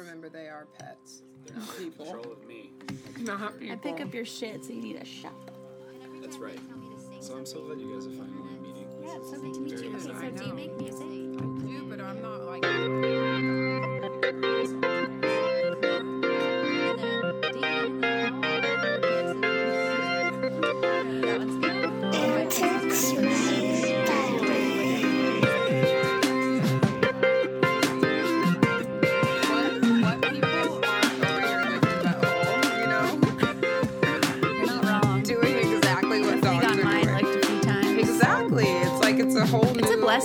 remember they are pets. They're not in People. control of me. Not people. I pick up your shit, so you need a shop. That's right. So I'm so glad you guys are finally meeting. Yeah, it's something to meet you. Okay, so do you make music? I do, but I'm not like.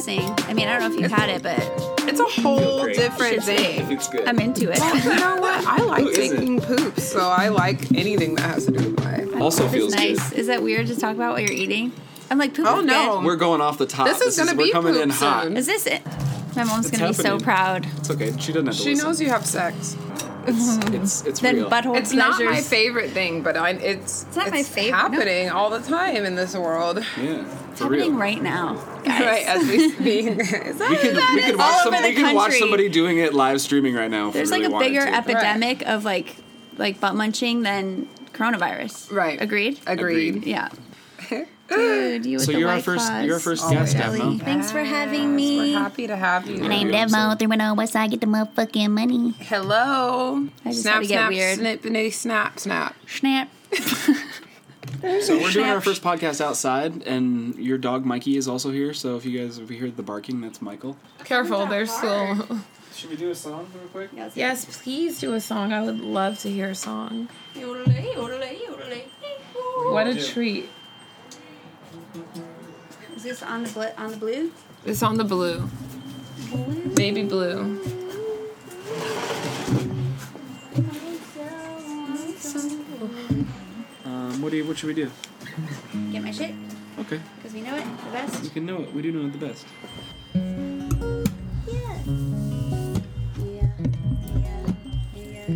new. It's a blessing. I mean, I don't know if you've had it, but It's a whole great. different Shit's thing. It's good. I'm into it. you know what? I like isn't? taking poops, so I like anything that has to do with my. also It's feels nice. good. Is that weird to talk about what you're eating? I'm like, poop Oh, is no. We're going off the top. This is gonna we're be coming in poop hot. soon. Is this it? My mom's It's gonna be so proud. It's okay. She doesn't have to She listen. knows you have sex. It's it's, it's Then real. butthole It's not my favorite thing, but I, it's It's not my favorite, no. happening all the time in this world. Yeah, It's for real. happening right now, guys. Right as we speak. Is that We could we could all watch some, over the we could watch somebody doing it live streaming right now. If There's really like a bigger to. epidemic of like like butt munching than coronavirus. Right. Agreed. Agreed. Yeah. Dude, you with So the you're our first Claws. you're our first oh Always. guest, Ellie. Devmo. Thanks for having Yes, me. We're happy to have you. My name Yeah, Devmo, so- 310 West Side, get the motherfucking money. Hello. I just snap, had to get snap, weird. Snippity, snap, snap. Snap. So we're doing our first podcast outside, and your dog Mikey is also here. So if you guys if you heard the barking, that's Michael. Careful, there's still. Should we do a song real quick? Yes, yes please do a song. I would love to hear a song. What a treat. Is this on the bl- on the blue? It's on the blue. Baby blue. Um, what do you what should we do? Get my shit Okay, because we know it the best. you can know it. We do know it the best. Yeah. Yeah. Yeah.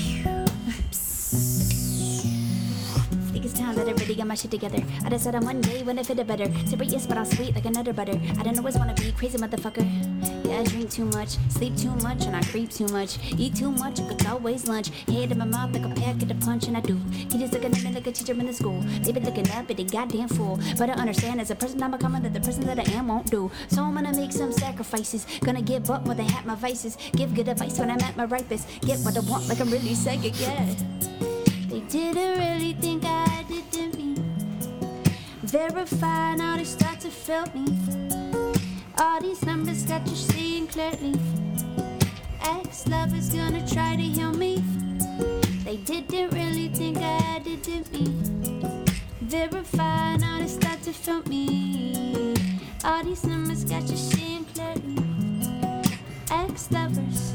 Yeah. Think it's time that I really got my shit together. I decided on one day when I fit it better. Serious, but I'm sweet like another butter. I don't always wanna be crazy, motherfucker. I drink too much, sleep too much, and I creep too much. Eat too much, it's always lunch. Head in my mouth like a pack of punch, and I do. Teachers looking at me like a teacher in the school. They been looking up at the goddamn fool. But I understand as a person I'm becoming that the person that I am won't do. So I'm gonna make some sacrifices. Gonna give up when they have my vices. Give good advice when I'm at my ripest. Get what I want like I'm really psychic, yeah. They didn't really think I did to me. Verify now they start to feel me. All these numbers got you seeing clearly. Ex lovers gonna try to heal me. They didn't really think I did to me. Verify now they start to feel me. All these numbers got you seeing clearly. Ex lovers.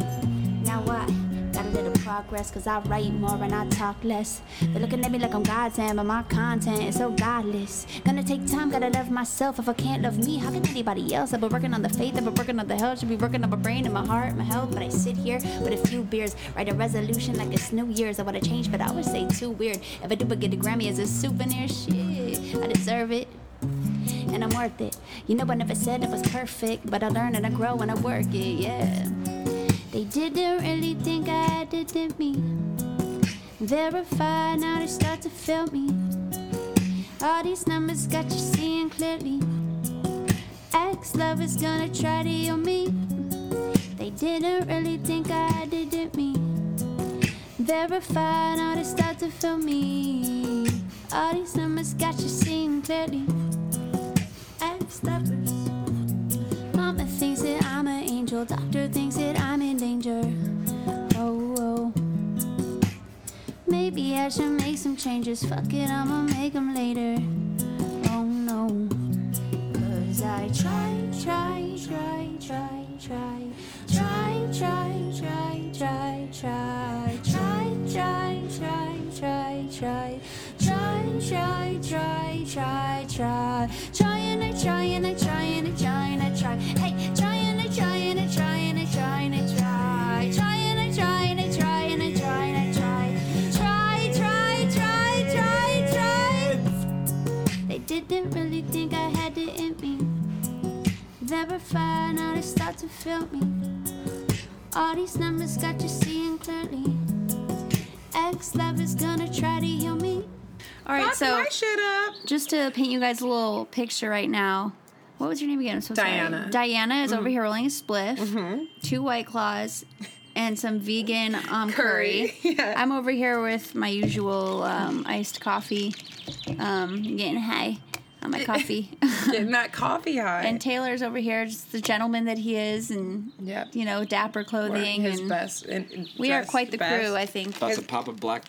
Now what? Little progress, cause I write more and I talk less. They're looking at me like I'm God's hand, but my content is so godless. Gonna take time, gotta love myself. If I can't love me, how can anybody else? I've been working on the faith, I've been working on the health. Should be working on my brain and my heart, my health. But I sit here with a few beers, write a resolution like it's New Year's. I wanna change, but I would say too weird. If I do, but get a Grammy as a souvenir, shit, I deserve it and I'm worth it. You know, I never said it was perfect, but I learn and I grow and I work it, yeah. They didn't really think I did to me. Verify, now they start to feel me. All these numbers got you seeing clearly. Ex lovers gonna try to heal me. They didn't really think I did to me. Verify, now they start to feel me. All these numbers got you seeing clearly. Ex lovers. Mama thinks that I'm an angel. Doctor thinks that I'm in danger. Oh, oh. Maybe I should make some changes. Fuck it, I'ma make them later. Fine, now they start to feel me. All these numbers got you seeing clearly. Ex lover's gonna try to heal me. All right, Fuck so my shit up. just to paint you guys a little picture right now. What was your name again? I'm so Diana. sorry. Diana is over here rolling a spliff, two white claws, and some vegan um, curry. Curry, yeah. I'm over here with my usual um, iced coffee, um, getting high on my coffee. Getting that coffee high. and Taylor's over here, just the gentleman that he is, and Yep. you know, dapper Wearing clothing. his and best. And, and we are quite the best. crew, I think. About to pop a black,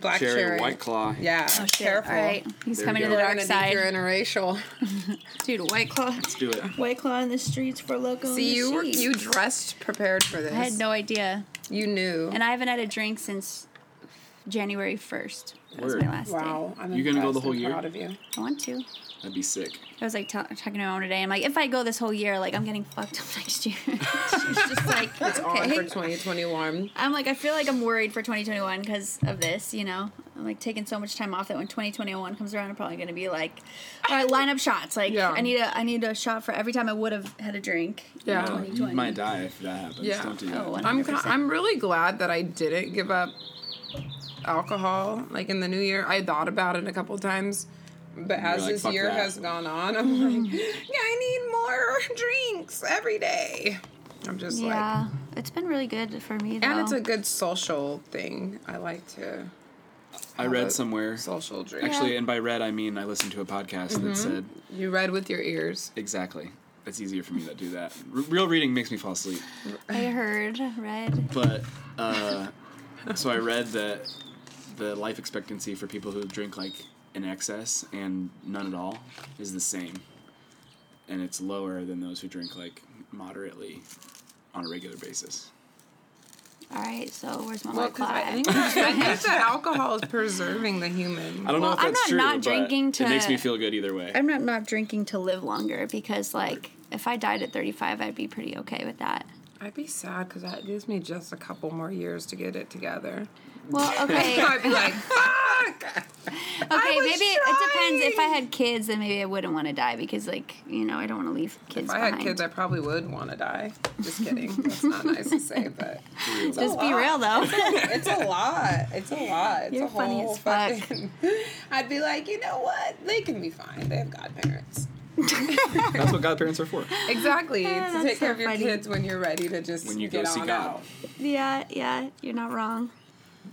Black cherry, cherry. white claw. Yeah. Oh, shit. Careful. All right, he's There coming to the go. We're dark side. think you're interracial. Dude, white claw, Let's do it. white claw in the streets for local. See, you were, you dressed prepared for this. I had no idea. You knew. And I haven't had a drink since January 1st. That was my last wow. I'm You gonna go the whole and year? Proud of you. I want to. That'd be sick. I was like t- talking to my mom today. I'm like, if I go this whole year, like I'm getting fucked up next year. She's just like, It's on for 2021. I'm like, I feel like I'm worried for 2021 because of this. You know, I'm like taking so much time off that when 2021 comes around, I'm probably gonna be like, all right, line up shots. Like, Yeah. I need a, I need a shot for every time I would have had a drink. in Yeah. Uh, you 2020. might die if that happens. Yeah. Don't do that. Oh, I'm 100%. I'm really glad that I didn't give up alcohol like in the new year. I thought about it a couple times, but as like, this year that." has gone on, I'm like, yeah, I need more drinks every day. I'm just like, Yeah, it's been really good for me. Though. and it's a good social thing. I like to I read somewhere. social drink. Actually, and by read I mean I listened to a podcast Mm-hmm. that said You read with your ears. exactly. It's easier for me to do that. R- real reading makes me fall asleep. I heard, read. But uh, so I read that the life expectancy for people who drink like in excess and none at all is the same, and it's lower than those who drink like moderately on a regular basis. All right, so where's my Well, white because claw? I at? think, I think that alcohol is preserving the human. I don't know Well, if I'm that's not true, not but drinking it makes me feel good either way. I'm not not drinking to live longer because like if I died at 35, I'd be pretty okay with that. I'd be sad because that gives me just a couple more years to get it together. Well, okay, I'd be like, fuck. okay, was maybe it depends. If I had kids, then maybe I wouldn't want to die because like you know I don't want to leave kids If I behind. had kids, I probably would want to die. Just kidding. That's not nice to say, but it's a Just be lot. real though. It's a lot. It's a lot. It's You're a funny whole as fuck. fucking. I'd be like, you know what? They can be fine. They have godparents. That's what godparents are for. Exactly. Yeah, to that's take care of your funny. kids when you're ready to just When you get go see on God. out. yeah, yeah, you're not wrong.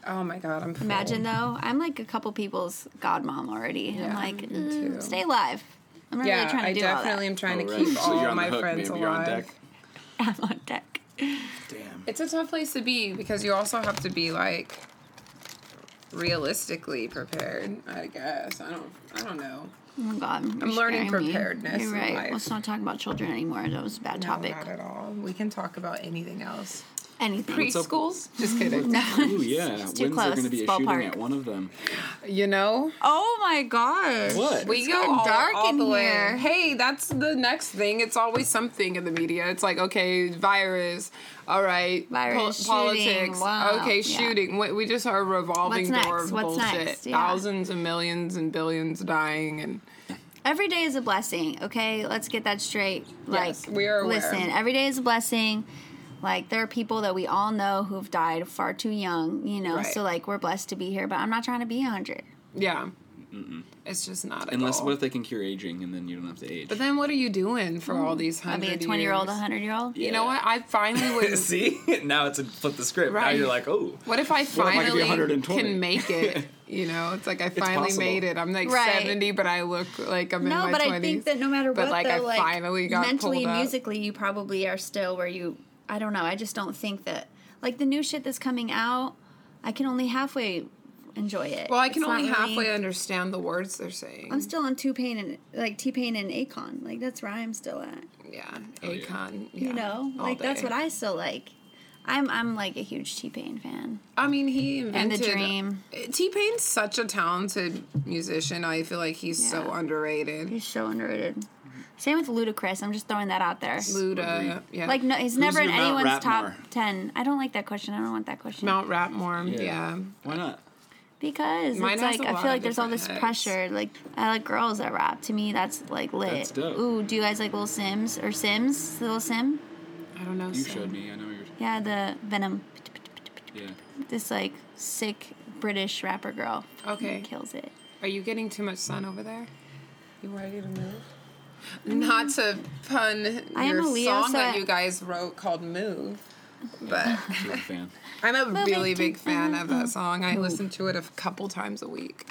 Oh my god, I'm full. Imagine though, I'm like a couple people's godmom already. Yeah, I'm like, me "Uh, too. stay alive. I'm not Yeah, really trying to I do that. I definitely am trying Oh, to right. keep So all you're on my the hook, friends babe. You're on alive. deck. I'm on deck. Damn. It's a tough place to be because you also have to be like realistically prepared. I guess I don't. I don't know. Oh my god, I'm you're learning scaring me. preparedness You're in right. life. Let's not talk about children anymore. That was a bad topic. Not at all. We can talk about anything else. Anything. up? Preschools? Just kidding. no, Ooh yeah. It's too When's there close. going to be a shooting ballpark. at one of them? You know, Oh my gosh. What? we It's go all, dark all in the way. here. Hey, that's the next thing. It's always something in the media. It's like, okay, virus. All right, Virus, pol- shooting, politics. wow, Okay, yeah. shooting. We, we just are a revolving What's door next? of What's bullshit. next? Yeah. Thousands and millions and billions dying and Every day is a blessing, okay? Let's get that straight. Like, Yes, we are aware. listen, every day is a blessing. Like, there are people that we all know who've died far too young, you know? Right. So, like, we're blessed to be here, but I'm not trying to be 100. yeah. It's just not a Unless goal. what if they can cure aging and then you don't have to age? But then what are you doing for all mm. these I'll hundred be a 20 year old, years? 100 year old. You know what? I finally would. See, now it's a flip the script. Now Right. you're like, oh, What if I if I could finally can make it? You know, it's like I finally made it. I'm like Right. 70, but I look like I'm in No, but 20s. I think that no matter But, what, like, though, I like finally got mentally, pulled up. musically, you probably are still where you. I don't know. I just don't think that like the new shit that's coming out. I can only halfway enjoy it. Well, I can It's not only really- halfway understand the words they're saying. I'm still on T Pain and like T Pain and Akon. Like that's where I'm still at. yeah, Oh, yeah. Akon. Yeah, You know, all like that's what I still like. I'm I'm like a huge T Pain fan. I mean, he And invented the Dream. T Pain's such a talented musician. I feel like he's so underrated. He's so underrated. Same with Ludacris. I'm just throwing that out there. Luda, yeah, Like no, he's never in your Mount anyone's top Rapmore? ten. I don't like that question. I don't want that question. Mount Rapmore, yeah. Why not? because Mine it's has like a I lot feel of like there's all different this hooks. pressure. Like I like girls that rap. To me, that's like lit. That's dope. Ooh, do you guys like Lil Simz or Simz? Lil Sim? I don't know. You so- showed me. I know you're. Yeah, the Venom. Yeah. This like sick British rapper girl. Okay. kills it. Are you getting too much sun over there? You ready to move? Not to pun I am your a Leo, song so that I- you guys wrote called "Move," but You're fan. I'm a Moving really to big fan of that song. I listen to it a couple times a week.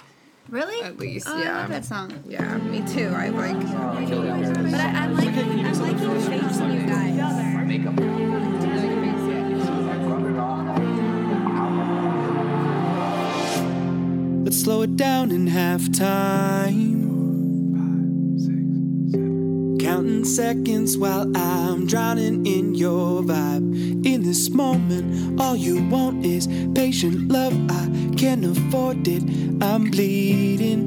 Really? At least, oh, I yeah. love that song. Yeah, me too. I like. It. But I, I'm liking, I'm liking Faith's new guy. Let's slow it down in halftime. Counting seconds while I'm drowning in your vibe. In this moment, all you want is patient love. I can't afford it. I'm bleeding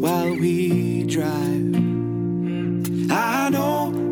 while we drive. I know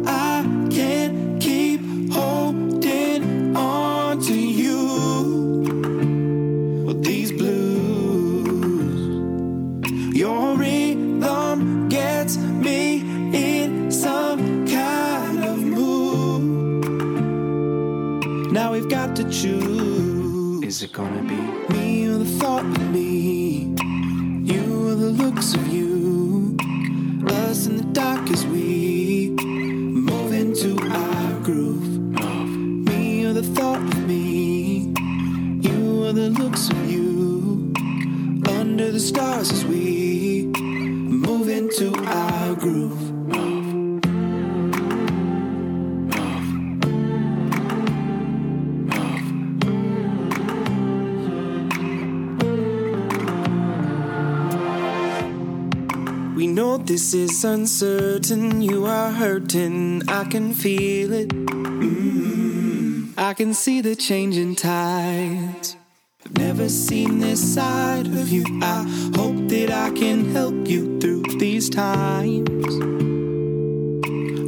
uncertain. You are hurting. I can feel it. Mm. I can see the changing tides. I've never seen this side of you. I hope that I can help you through these times.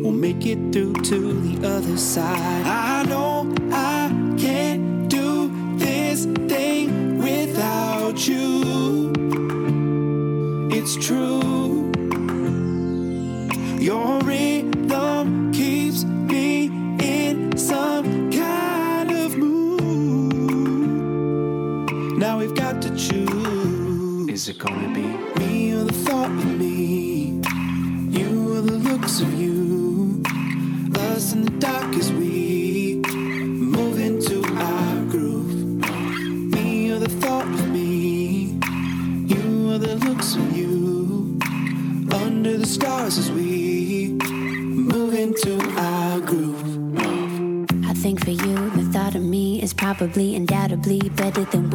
We'll make it through to the other side. I know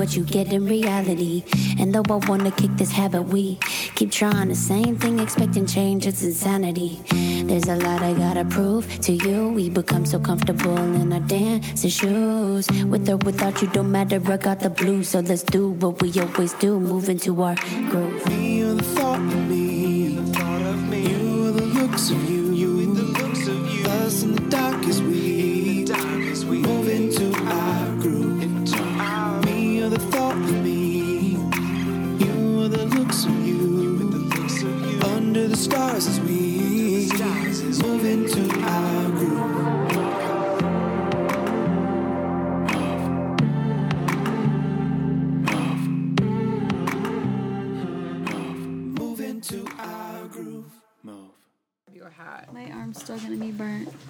what you get in reality. And though I wanna kick this habit, we keep trying the same thing, expecting change, it's insanity. There's a lot I gotta prove to you. We become so comfortable in our dancing shoes. With or without you, don't matter, I got the blues. So let's do what we always do, move into our groove. Or the thought of me. You the looks of you,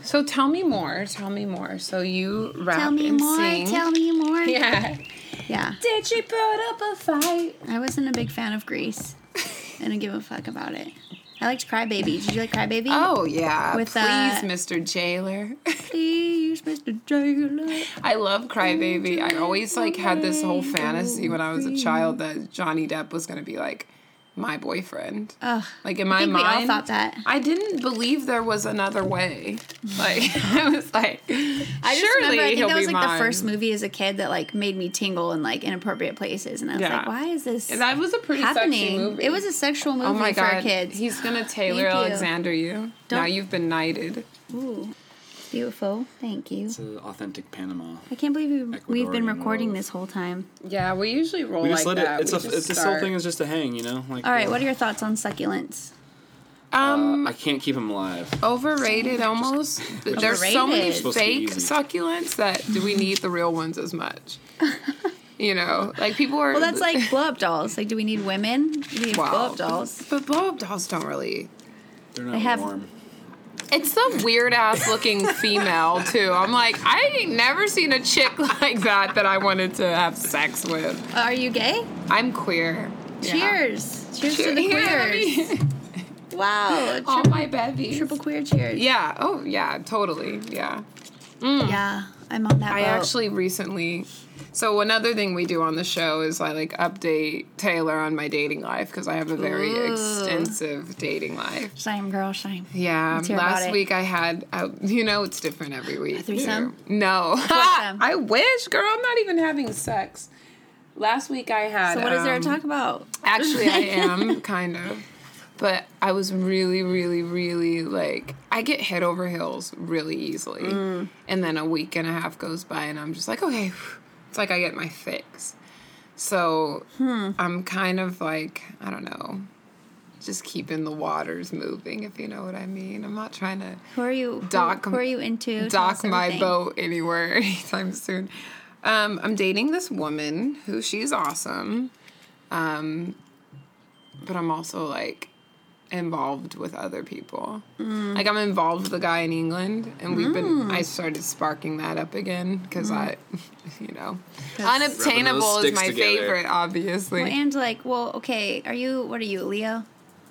So tell me more. Tell me more. So you rap Tell me and more. sing. Tell me more. Yeah. Yeah. Did she put up a fight? I wasn't a big fan of Grease. I didn't give a fuck about it. I liked Crybaby. Did you like Crybaby? Oh yeah. With, Please, uh, Mr. Jailer. Please, Mr. Jailer. I love Crybaby. I always like had this whole fantasy when I was a child that Johnny Depp was gonna be like my boyfriend. Ugh. Like in my think we mind, all thought that. I didn't believe there was another way. Like I was like, I just surely remember, I think that was like mine. the first movie as a kid that like made me tingle in like inappropriate places, and I was Yeah. like, why is this And that was a pretty sexy happening? movie. It was a sexual movie Oh my for god, kids. he's gonna Taylor. Alexander you. Now Don't- you've been knighted. Ooh. Beautiful. Thank you. It's an authentic Panama. I can't believe we, we've been recording love. this whole time. Yeah, we usually roll We like just let that. it. It's We a. just It's, this whole thing is just a hang, you know. Like. All right, uh, what are your thoughts on succulents? um I can't keep them alive. overrated almost. There's so many Overrated. Supposed to be fake succulents that do we need the real ones as much? you know, like people are. Well, that's like blow up dolls. Like, do we need women? Do we need Wow. blow up dolls? But blow up dolls don't really. They're not They have- warm. It's some weird ass looking female too. I'm like, I ain't never seen a chick like that that I wanted to have sex with. Are you gay? I'm queer. Yeah. Cheers. Cheers to the Yeah. queers. Wow. All my bevies. triple queer cheers. Yeah. Oh, yeah. Totally. Yeah. Yeah, I'm on that I boat. actually recently. So another thing we do on the show is I like update Taylor on my dating life because I have a very Ooh. extensive dating life. Same girl, same. Yeah. Last week I had, uh, you know, it's different every week. threesome? No. threesome? I wish, girl. I'm not even having sex. Last week I had. So what is there um, to talk about? Actually, I am kind of. But I was really, really, really like I get head over heels really easily, Mm. and then a week and a half goes by, and I'm just like, okay, it's like I get my fix. So Hmm. I'm kind of like I don't know, just keeping the waters moving, if you know what I mean. I'm not trying to Who are you? Dock- who are you into? Dock my everything. boat anywhere anytime soon. Um, I'm dating this woman who she's awesome, um, but I'm also like involved with other people. Mm. Like I'm involved with a guy in England, and we've been. I started sparking that up again because I, you know, unobtainable is my together. favorite. Obviously, Well, and like, well, okay, are you? What are you, Leo?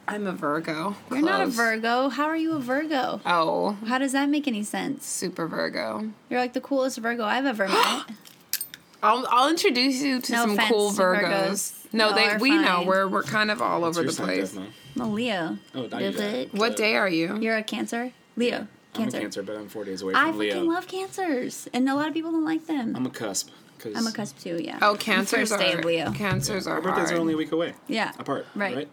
I'm a Virgo. You're not a Virgo. How are you a Virgo? Oh, How does that make any sense? super Virgo. You're like the coolest Virgo I've ever met. I'll I'll introduce you to No some offense cool to Virgos. Virgos. No, they are we know we're we're kind of all over the place. Devmo. Leo. Oh, not Is it? What day are you? You're a Cancer. Leo. I'm Cancer. a Cancer, but I'm four days away I from Leo. fucking love cancers, and a lot of people don't like them. I'm a cusp. Cause I'm a cusp too. Yeah. Oh, I'm cancers first day are of Leo. cancers Our are birthdays hard. are only a week away Yeah. apart. Right. Right.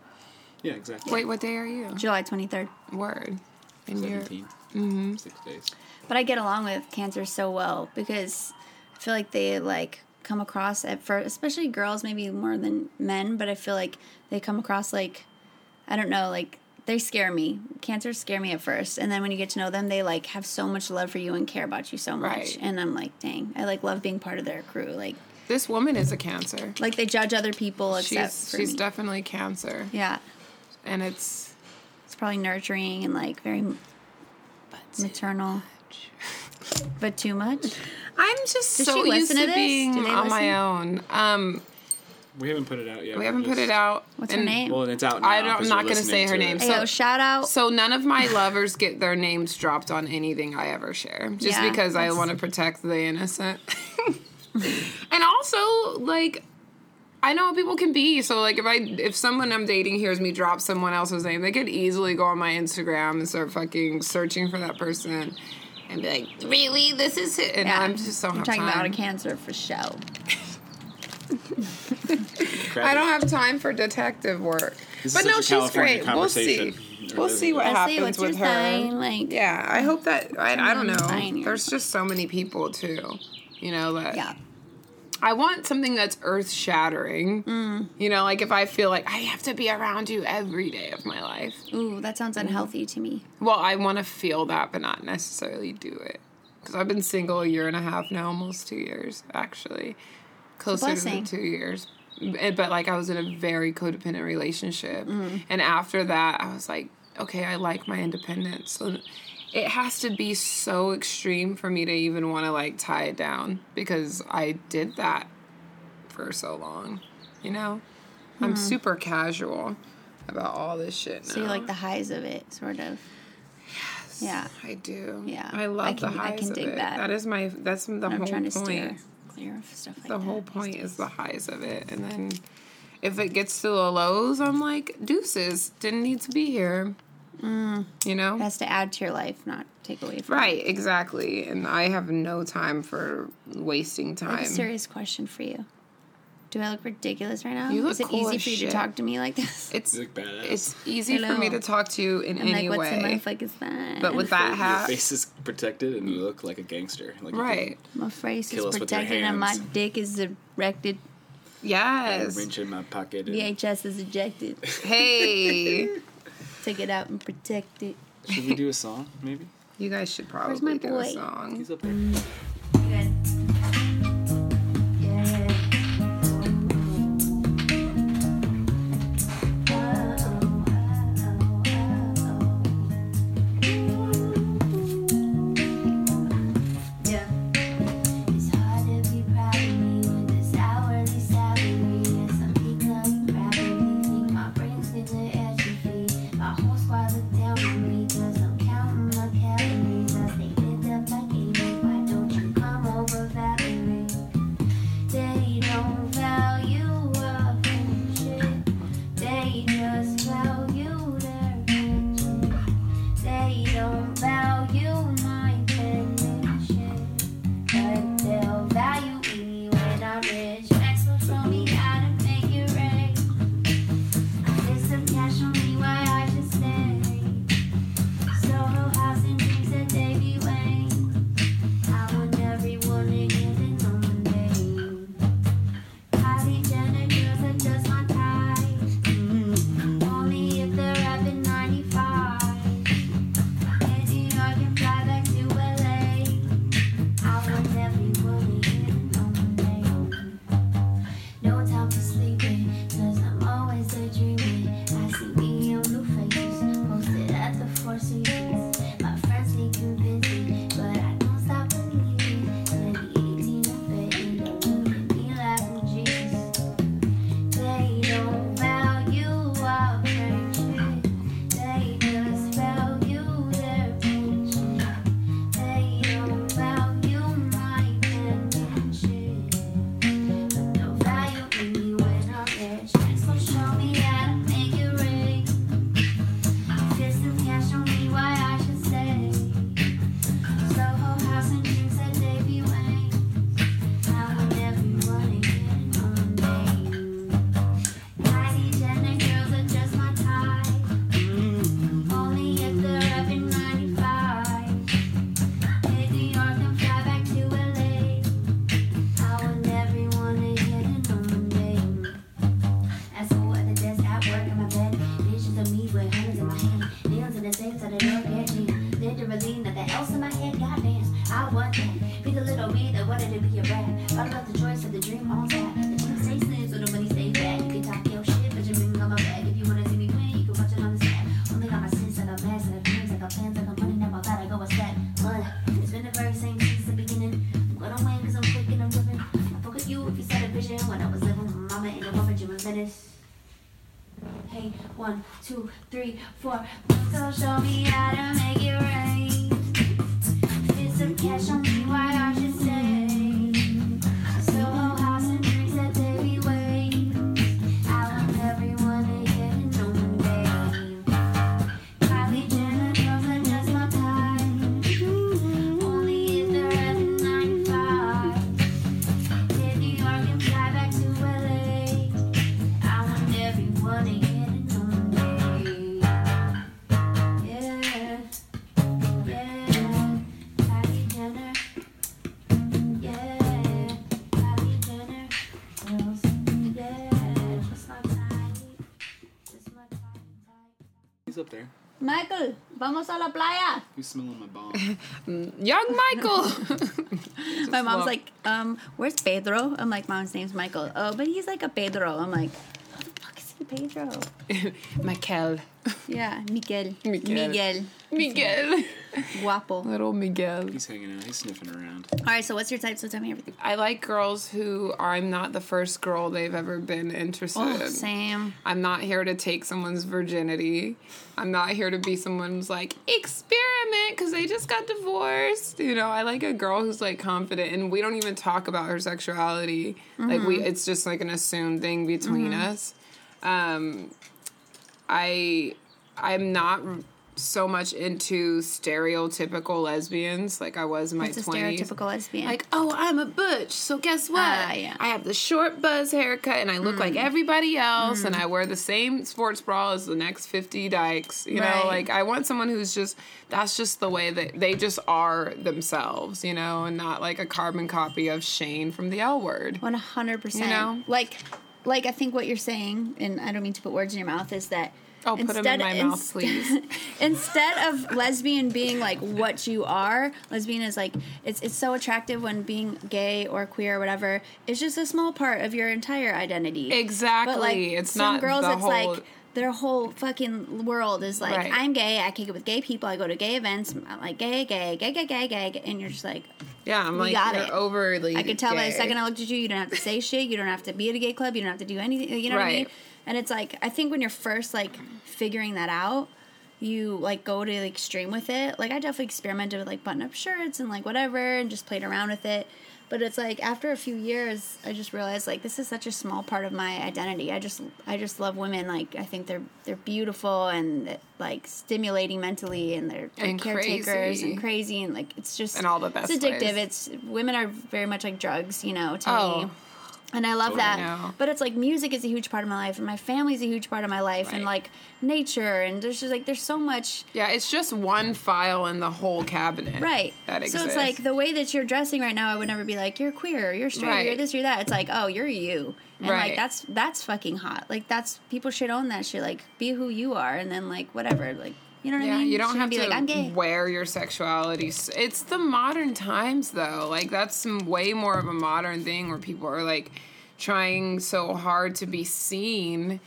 Yeah, exactly. Wait, what day are you? July 23rd. Word. And 17. Mm-hmm. Six days. But I get along with cancers so well because I feel like they like come across at first, especially girls, maybe more than men. But I feel like they come across like I don't know, like they scare me. Cancers scare me at first, and then when you get to know them, they like have so much love for you and care about you so much. Right. And I'm like, dang, I like love being part of their crew. Like, this woman is a cancer. like they judge other people except She's she's me. definitely cancer, yeah, and it's it's probably nurturing and like very maternal. But too much. I'm just Does so she used listen to, to this? being Do they on my listen? own. Um, We haven't put it out yet. we haven't put it out. What's her and- name? Well, and it's out now. I don't- I'm 'cause not you're gonna say listening her to name. it. So- yo, shout out. So none of my lovers get their names dropped on anything I ever share, just Yeah, because I that's- want to protect the innocent. and also, like, I know how people can be. So, like, if I if someone I'm dating hears me drop someone else's name, they could easily go on my Instagram and start fucking searching for that person, and be like, "Really, this is it?" And Yeah. I'm just so I'm talking time. about a cancer for show. I don't have time for detective work. This but no, she's great. We'll see. We'll see what Let's happens what's your with her. sign? Like, Yeah, I hope that I, I don't mm, know. There's just so many people too. You know that yeah. I want something that's earth shattering. Mm. You know, like if I feel like I have to be around you every day of my life. Ooh, that sounds unhealthy to me. Well, I want to feel that, but not necessarily do it. Because I've been single a year and a half now, almost two years actually, closer to two years. Eh, But like I was in a very codependent relationship, Mm. and after that, I was like, okay, I like my independence. So it has to be so extreme for me to even want to like tie it down because I did that for so long. You know, I'm super casual about all this shit now. Hmm. So you like the highs of it, sort of. Yes. Yeah. I do. Yeah. I love I can- the I highs can of dig it. that. That is my. That's the I'm whole trying to point. steer clear of stuff like The that. The whole point is the highs of it, and then if it gets to the lows, I'm like deuces. Didn't need to be here. Mm. You know? It has to add to your life, not take away from Right, it. exactly. And I have no time for wasting time. I have a serious question for you. Do I look ridiculous right now? You look Is it cool easy for you shit. to talk to me like this? It's It's easy for me to talk to you in I'm any like, What's in my like, is that? But with that hat, your face is protected and you look like a gangster. Like right, my face is protected and my dick is erected. Yes, I wrench in my pocket. VHS is ejected. Hey take it out and protect it. Should we do a song, maybe? You guys should probably do a song. He's up there. young Michael. My mom's like, um, where's Pedro? I'm like, mom's name's Michael. Oh, but he's like a Pedro. I'm like, Pedro. Mikel. Yeah, Miguel. Miguel. Miguel. Miguel. Guapo. Little Miguel. He's hanging out. He's sniffing around. All right, so what's your type? So tell me everything. I like girls who I'm not the first girl they've ever been interested oh, in. Same. I'm not here to take someone's virginity. I'm not here to be someone's like experiment because they just got divorced. You know, I like a girl who's like confident, and we don't even talk about her sexuality. Mm-hmm. Like we, mm-hmm. it's just like an assumed thing between mm-hmm. us. Um, I I'm not so much into stereotypical lesbians like I was in my twenties. Stereotypical lesbian, like oh I'm a butch, so guess ah, what? Uh, yeah. I have the short buzz haircut and I look mm. like everybody else, mm. and I wear the same sports bra as the next fifty dykes. You right. know, like I want someone who's just that's just the way that they just are themselves. You know, and not like a carbon copy of Shane from the L Word. One hundred percent. You know, like like I think what you're saying, and I don't mean to put words in your mouth, is that. Oh, put 'em in my mouth, please. instead of lesbian being like what you are, lesbian is like it's it's so attractive when being gay or queer or whatever. It's just a small part of your entire identity. Exactly. Like it's some not girls, the it's whole like their whole fucking world is like Right. I'm gay. I kick it with gay people. I go to gay events. I'm like gay, gay, gay, gay, gay, gay, gay, and you're just like Yeah, I'm like got you're it. overly I could tell by the second I looked at you, you don't have to say shit. You don't have to be at a gay club. You don't have to do anything. You know what I mean? And it's like I think when you're first like figuring that out, you like go to the extreme with it. Like I definitely experimented with like button up shirts and like whatever, and just played around with it. But it's like after a few years, I just realized like this is such a small part of my identity. I just I just love women. Like I think they're they're beautiful and like stimulating mentally, and they're, they're And caretakers crazy. and crazy, and like it's just and all the best It's addictive. ways. It's women are very much like drugs, you know, to Oh. me. And I love that. know. But it's like music is a huge part of my life and my family's a huge part of my life and like nature and there's just like there's so much Yeah, it's just one file in the whole cabinet. Right. That exists. So it's like the way that you're dressing right now, I would never be like, you're queer, you're straight, Right. you're this, you're that. It's like, oh, you're you. And Right. like that's that's fucking hot. Like that's people should own that shit. Like be who you are and then like whatever. Like you know what Yeah, I mean? you don't Shouldn't have be to like, I'm gay. wear your sexuality. It's the modern times though. Like that's some way more of a modern thing where people are like trying so hard to be seen.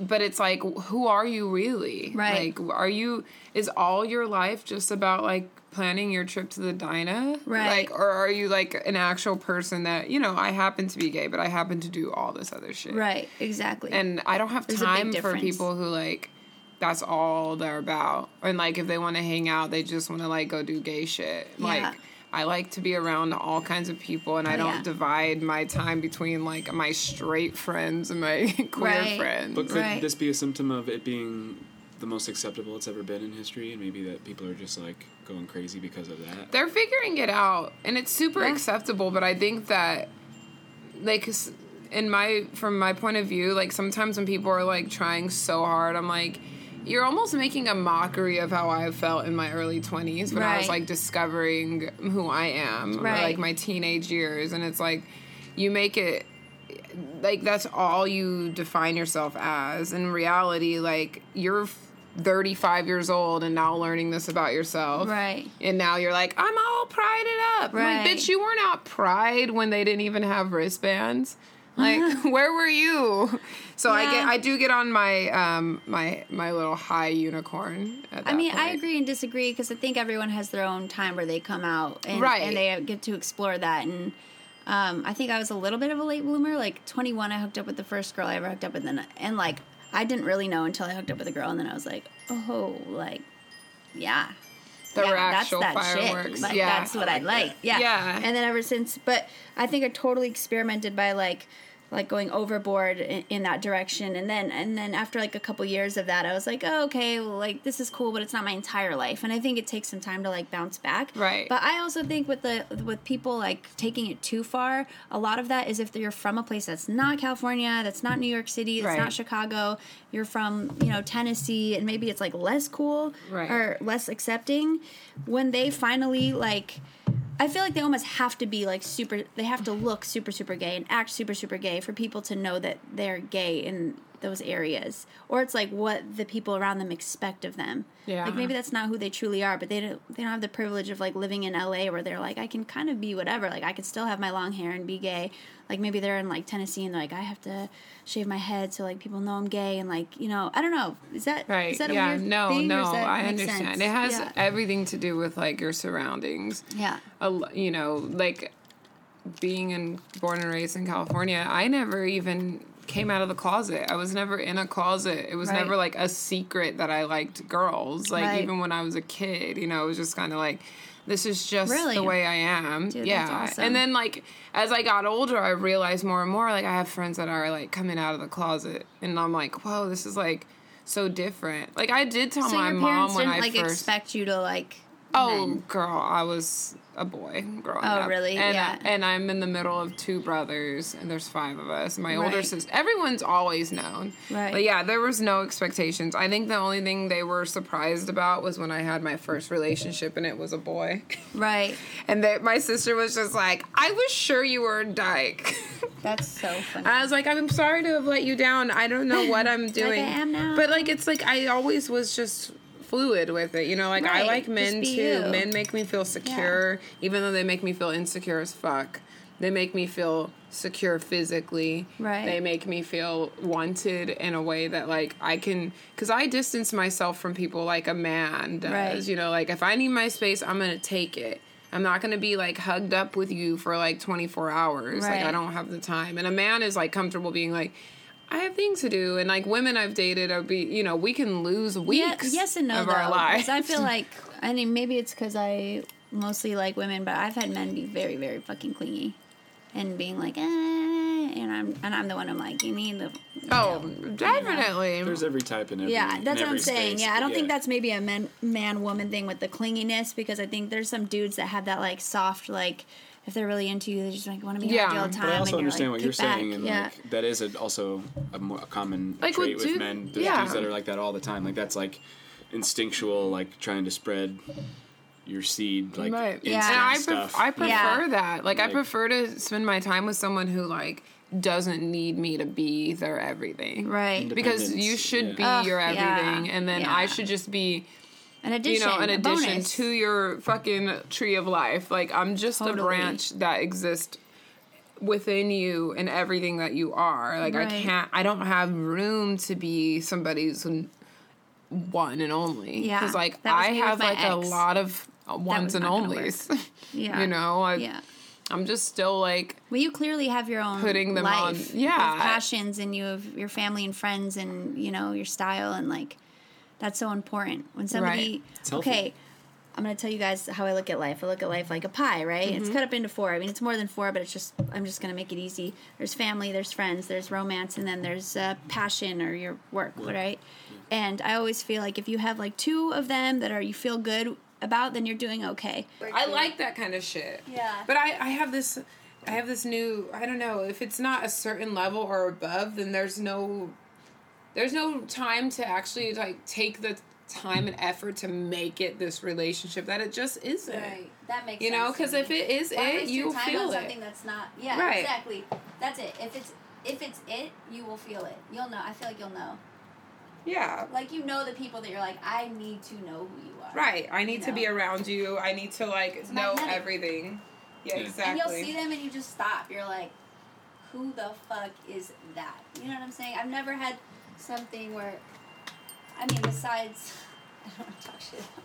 But it's like, who are you really? Right. Like, are you? Is all your life just about like planning your trip to the Dinah? Right. Like, or are you like an actual person that you know? I happen to be gay, but I happen to do all this other shit. Right, exactly. And I don't have There's time for people who like that's all they're about. And like if they want to hang out, they just want to like go do gay shit. Yeah. Like I like to be around all kinds of people and I oh, don't Yeah. divide my time between like my straight friends and my queer Right. friends. But could Right. this be a symptom of it being the most acceptable it's ever been in history, and maybe that people are just like going crazy because of that? they're figuring it out and it's super Yeah. acceptable but i think that like in my from my point of view like sometimes when people are like trying so hard i'm like you're almost making a mockery of how I felt in my early 20s when I was like discovering who I am or Right. like my teenage years and it's like you make it like that's all you define yourself as in reality like you're 35 years old and now learning this about yourself Right. and now you're like i'm all prided up I'm Right. like bitch you weren't out pride when they didn't even have wristbands like where were you so i get i do get on my um my my little high unicorn at I that mean, I agree and disagree because I think everyone has their own time where they come out and, Right. and they get to explore that. And um, I think I was a little bit of a late bloomer. Like 21, I hooked up with the first girl I ever hooked up with, and, then, and like I didn't really know until I hooked up with a girl, and then I was like, oh, like, yeah. The yeah, actual fireworks. Shit. Like, Yeah, that's what I like. Yeah. Yeah. And then ever since, but I think I totally experimented by like, like going overboard in, in that direction, and then and then after like a couple years of that, I was like, oh, okay, well, like this is cool, but it's not my entire life, and I think it takes some time to like bounce back. Right. But I also think with the with people like taking it too far, a lot of that is if you're from a place that's not California, that's not New York City, that's Right. not Chicago, you're from you know Tennessee, and maybe it's like less cool Right. or less accepting. When they finally like, I feel like they almost have to be like super. They have to look super super gay and act super super gay for people to know that they're gay in those areas, or it's like what the people around them expect of them. Yeah. Like maybe that's not who they truly are, but they don't they don't have the privilege of like living in LA where they're like I can kind of be whatever. Like I can still have my long hair and be gay. Like maybe they're in like Tennessee and they're like I have to shave my head so like people know I'm gay and like you know I don't know is that Right. is that a yeah. no, thing, no. I understand. sense? It has yeah. everything to do with like your surroundings. yeah a you know, like being in born and raised in California, I never even came out of the closet. I was never in a closet. It was Right. never like a secret that I liked girls. Like Right. even when I was a kid, you know, it was just kind of like this is just Really? the way I am. Dude, yeah. awesome. And then like as I got older, I realized more and more like I have friends that are like coming out of the closet and I'm like, "Whoa, this is like so different. Like I did tell So my mom when didn't I like first expect you to like. Oh, men. girl, I was a boy growing up. Oh, up. really? And, Yeah. and I'm in the middle of two brothers, and there's five of us. My older Right. sister, everyone's always known. Right. But yeah, there was no expectations. I think the only thing they were surprised about was when I had my first relationship, and it was a boy. Right. and they, my sister was just like, I was sure you were a dyke. That's so funny. I was like, I'm sorry to have let you down. I don't know what I'm doing. like I am now. But like, it's like I always was just fluid with it. You know, like I like men too. you. Men make me feel secure, even though they make me feel insecure as fuck. They make me feel secure physically. Right. They make me feel wanted in a way that like I can, because I distance myself from people like a man does. Right. You know, like if I need my space, I'm gonna take it. I'm not gonna be like hugged up with you for like 24 hours. Like I don't have the time. And a man is like comfortable being like, I have things to do. And like women I've dated, I'll be, you know, we can lose Yeah, weeks yes and no of though. our 'cause lives. I feel like I mean maybe it's because I mostly like women, but I've had men be very very fucking clingy, and being like, eh, and I'm and I'm the one I'm like, you need the. you oh, know, definitely. There's every type in every. Yeah, that's what I'm saying. space, Yeah, I don't but think that's maybe a man man woman thing with the clinginess because I think there's some dudes that have that like soft like if they're really into you they just like want to be Yeah, around you all the but time. But I also and understand like, what you're back." saying, and yeah. like that is a, also a, more, a common Like trait with with dude- men. There's yeah. dudes that are like that all the time. Like that's like instinctual, like trying to spread your seed, like Right. instinct Yeah. And I, stuff. pref- I prefer Yeah. that. Like, I prefer to spend my time with someone who, like, doesn't need me to be their everything. Right. Because you should yeah. be Ugh, your yeah. everything, and then I should just be An addition, you know, an addition to your fucking tree of life. Like I'm just a branch that exists within you and everything that you are. Like I can't I don't have room to be somebody's one and only. Yeah, Cuz like I have like a lot of ones and onlys. Yeah. you know, I, yeah. I'm just still like Well, you clearly have your own Putting them on- yeah. passions, and you have your family and friends, and you know your style, and like that's so important. When somebody, It's healthy. okay, I'm gonna tell you guys how I look at life. I look at life like a pie, right? Mm-hmm. It's cut up into four. I mean, it's more than four, but it's just I'm just gonna make it easy. There's family, there's friends, there's romance, and then there's uh, passion or your work, right? And I always feel like if you have like two of them that are you feel good about, then you're doing okay. I like that kind of shit. Yeah. But I, I have this I have this new I don't know, if it's not a certain level or above, then there's no there's no time to actually like take the time and effort to make it this relationship that it just isn't. Right. That makes You know, because if it is it, you'll feel it. that's not yeah Right. exactly that's it if it's if it's it you will feel it you'll know I feel like you'll know Yeah. like you know the people that you're like I need to know who you are Right. I need You to be around you. I need to like know magnetic. everything. Yeah, Yeah. exactly. and you'll see them and you just stop you're like who the fuck is that you know what I'm saying I've never had something where I mean besides I don't want to talk shit about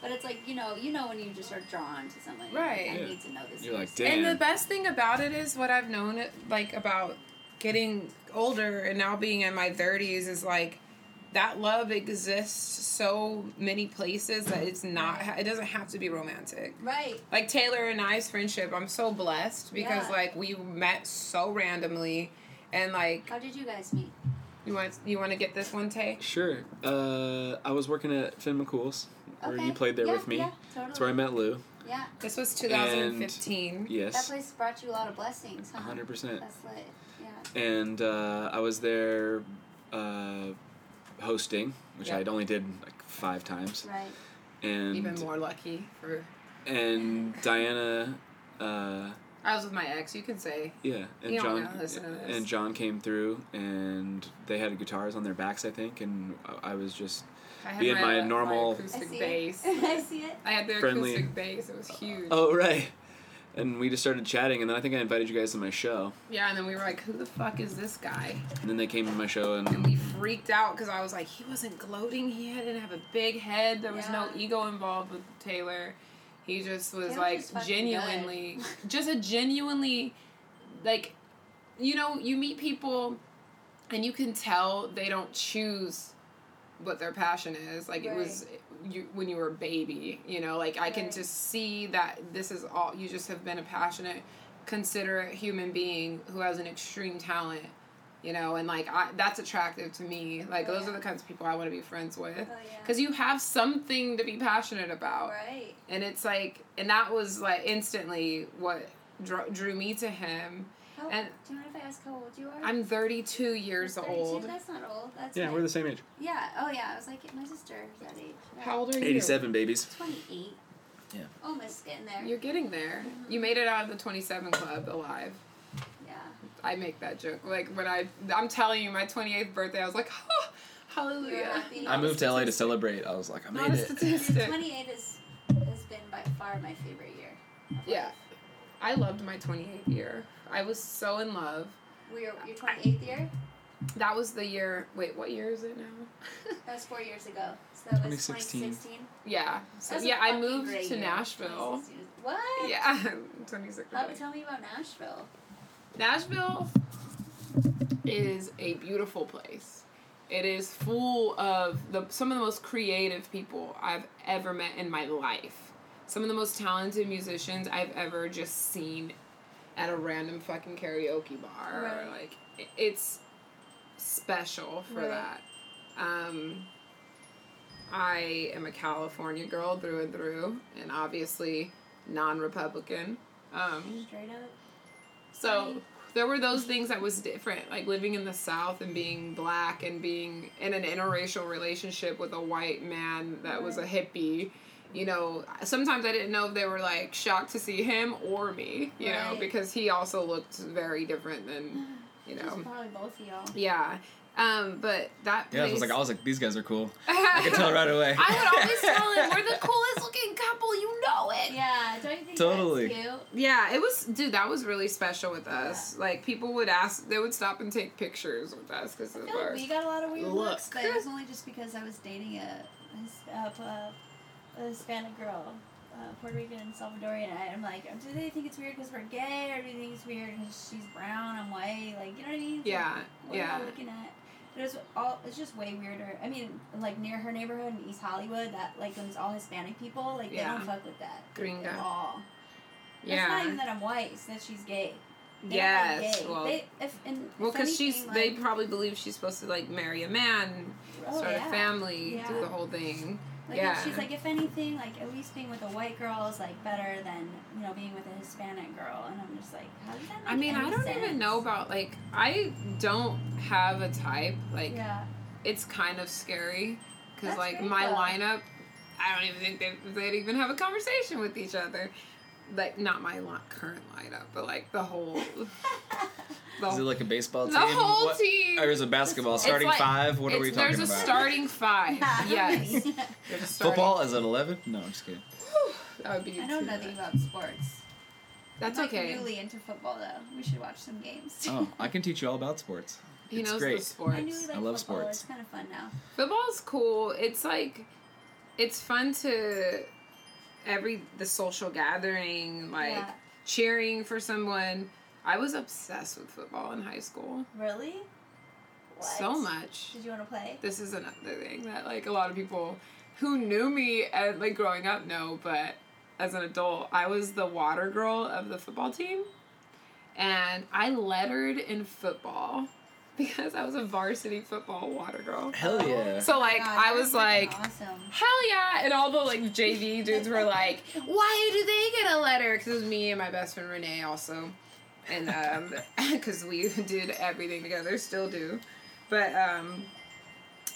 but it's like you know you know when you just are drawn to someone you're like, Right. I Yeah. need to know this You're like, damn. And the best thing about it is what I've known like about getting older and now being in my 30s is like that love exists so many places that it's not it doesn't have to be romantic. right Like Taylor and I's friendship, I'm so blessed because Yeah. like we met so randomly and like how did you guys meet you want you want to get this one Tay? Sure. Uh, I was working at Finn McCool's, where you played there Yeah, with me. Yeah, That's where I met Lou. Yeah. This was 2015. That Yes. That place brought you a lot of blessings, huh? 100%. That's lit. Yeah. And uh, I was there uh, hosting, which Yeah. I'd only did like five times. Right. And Even more lucky for and Diana, uh, I was with my ex, you can say. yeah, and You John know, listen to this. and John came through, and they had guitars on their backs, I think, and I- I was just I Being my my normal- acoustic I see bass. it. I see it. I had the Friendly. acoustic bass. It was uh, huge. oh right, and we just started chatting, and then I think I invited you guys to my show, Yeah, and then we were like, "Who the fuck is this guy?" and then they came to my show, And and we freaked out because I was like, he wasn't gloating. He didn't have a big head. There was no ego involved with Taylor. He just was like just genuinely, just a genuinely, like, you know, you meet people, and you can tell they don't choose what their passion is. Like it was you when you were a baby. You know, like I can just see that this is all. You just have been a passionate, considerate human being who has an extreme talent You know, and like I, that's attractive to me. Like Oh, those yeah. are the kinds of people I want to be friends with, Oh, yeah. because you have something to be passionate about Right. and it's like and that was like instantly what drew, drew me to him How, And- do you mind if I ask how old you are? i'm 32 years 32? old That's not old. That's Yeah, my- we're the same age. Yeah. Oh yeah. I was like my sister is that age. Yeah. how old are you 87 babies. Twenty eight. Yeah. Almost getting there. you're getting there you mm-hmm. made it out of the 27 club alive yeah. I make that joke like when i i'm telling you my 28th birthday i was like oh, hallelujah. I moved to LA to celebrate. I was like, I not made a it. statistic Twenty eight is has been by far my favorite year. Yeah. i loved my 28th year i was so in love We're your twenty eighth year. that was the year wait what year is it now That was four years ago. So that was 2016. 2016. yeah so yeah i moved to year. nashville What? yeah 26 How, tell me about Nashville. Nashville is a beautiful place. It is full of the some of the most creative people I've ever met in my life. Some of the most talented musicians I've ever just seen at a random fucking karaoke bar. Right. Like it- it's special for Right. that. Um I am a California girl through and through and obviously non-Republican. Um Straight up. So there were those things that was different, like living in the South and being black and being in an interracial relationship with a white man that was a hippie. You know, sometimes I didn't know if they were like shocked to see him or me. You know, because he also looked very different than, you know, probably both of y'all. yeah. Um, but that Yeah, I was like, I was like, these guys are cool. I could tell right away. I would always tell him we're the coolest looking couple. You know it. Yeah, don't you think Totally. that's cute? Yeah, it was, dude. That was really special with us. Like people would ask, they would stop and take pictures with us because I of feel like we got a lot of weird look. looks, but it was only just because I was dating a, a, uh, a, a Hispanic girl, uh, Puerto Rican and Salvadorian. And I'm like, do they think it's weird because we're gay, or do they think it's weird because she's brown, I'm white? Like, you know what I mean? It's Yeah, like, what am yeah. I looking at? It was all. It's just way weirder. I mean, like near her neighborhood in East Hollywood, that like when it's all Hispanic people, like they Yeah. don't fuck with that Gringa. at all. It's not even that I'm white; it's that she's gay. They like Yes. gay. Well, they, if, and well, because she's. anything, They probably believe she's supposed to like marry a man, Oh, start yeah. a family, do the whole thing. Like yeah. she's like, if anything, like at least being with a white girl is like better than you know being with a Hispanic girl, and I'm just like, how does that make I mean, I don't sense? even know about like I don't have a type. Like Yeah, it's kind of scary because like my though. lineup, I don't even think they they'd even have a conversation with each other. Like not my current lineup, but like the whole. the, Is it like a baseball team? the team? whole What- team. Or is it basketball? It's Starting like- five? What are we It's- talking There's a starting five. yes. Starting- Football is at 11? No, I'm just kidding. That would be. I know too nothing about sports. That's I'm like okay. Newly into football though. We should watch some games. Oh, I can teach you all about sports. He it's knows great. the sports. I knew like I love football. sports. It's kind of fun now. Football's cool. It's like it's fun to every the social gathering, like Yeah. cheering for someone. I was obsessed with football in high school. Really? What? So much. Did you want to play? This is another thing that like a lot of people who knew me as like growing up know, but as an adult, I was the water girl of the football team. And I lettered in football because I was a varsity football water girl. Hell yeah. So like God, I was like awesome. hell yeah and all the like jv dudes were like why do they get a letter because it was me and my best friend renee also and um because we did everything together still do but um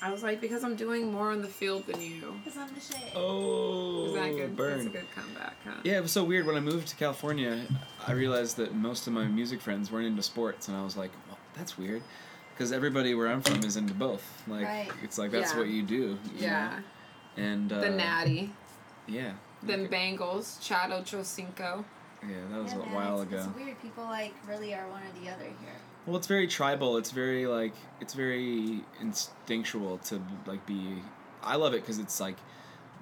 i was like because i'm doing more on the field than you Cause I'm the shit. Oh, is that good burn. that's a good comeback huh Yeah, it was so weird. When I moved to California, I realized that most of my music friends weren't into sports, and I was like, well, that's weird. Because everybody where I'm from is into both. Like, Right. it's like that's Yeah. what you do. you yeah know? And uh, the natty Yeah. them Okay. Bengals Chad Ochocinco Yeah, that was Yeah, a man, while it's, ago. It's weird. People like really are one or the other here. Well, it's very tribal. It's very like it's very instinctual to like be. I love it because it's like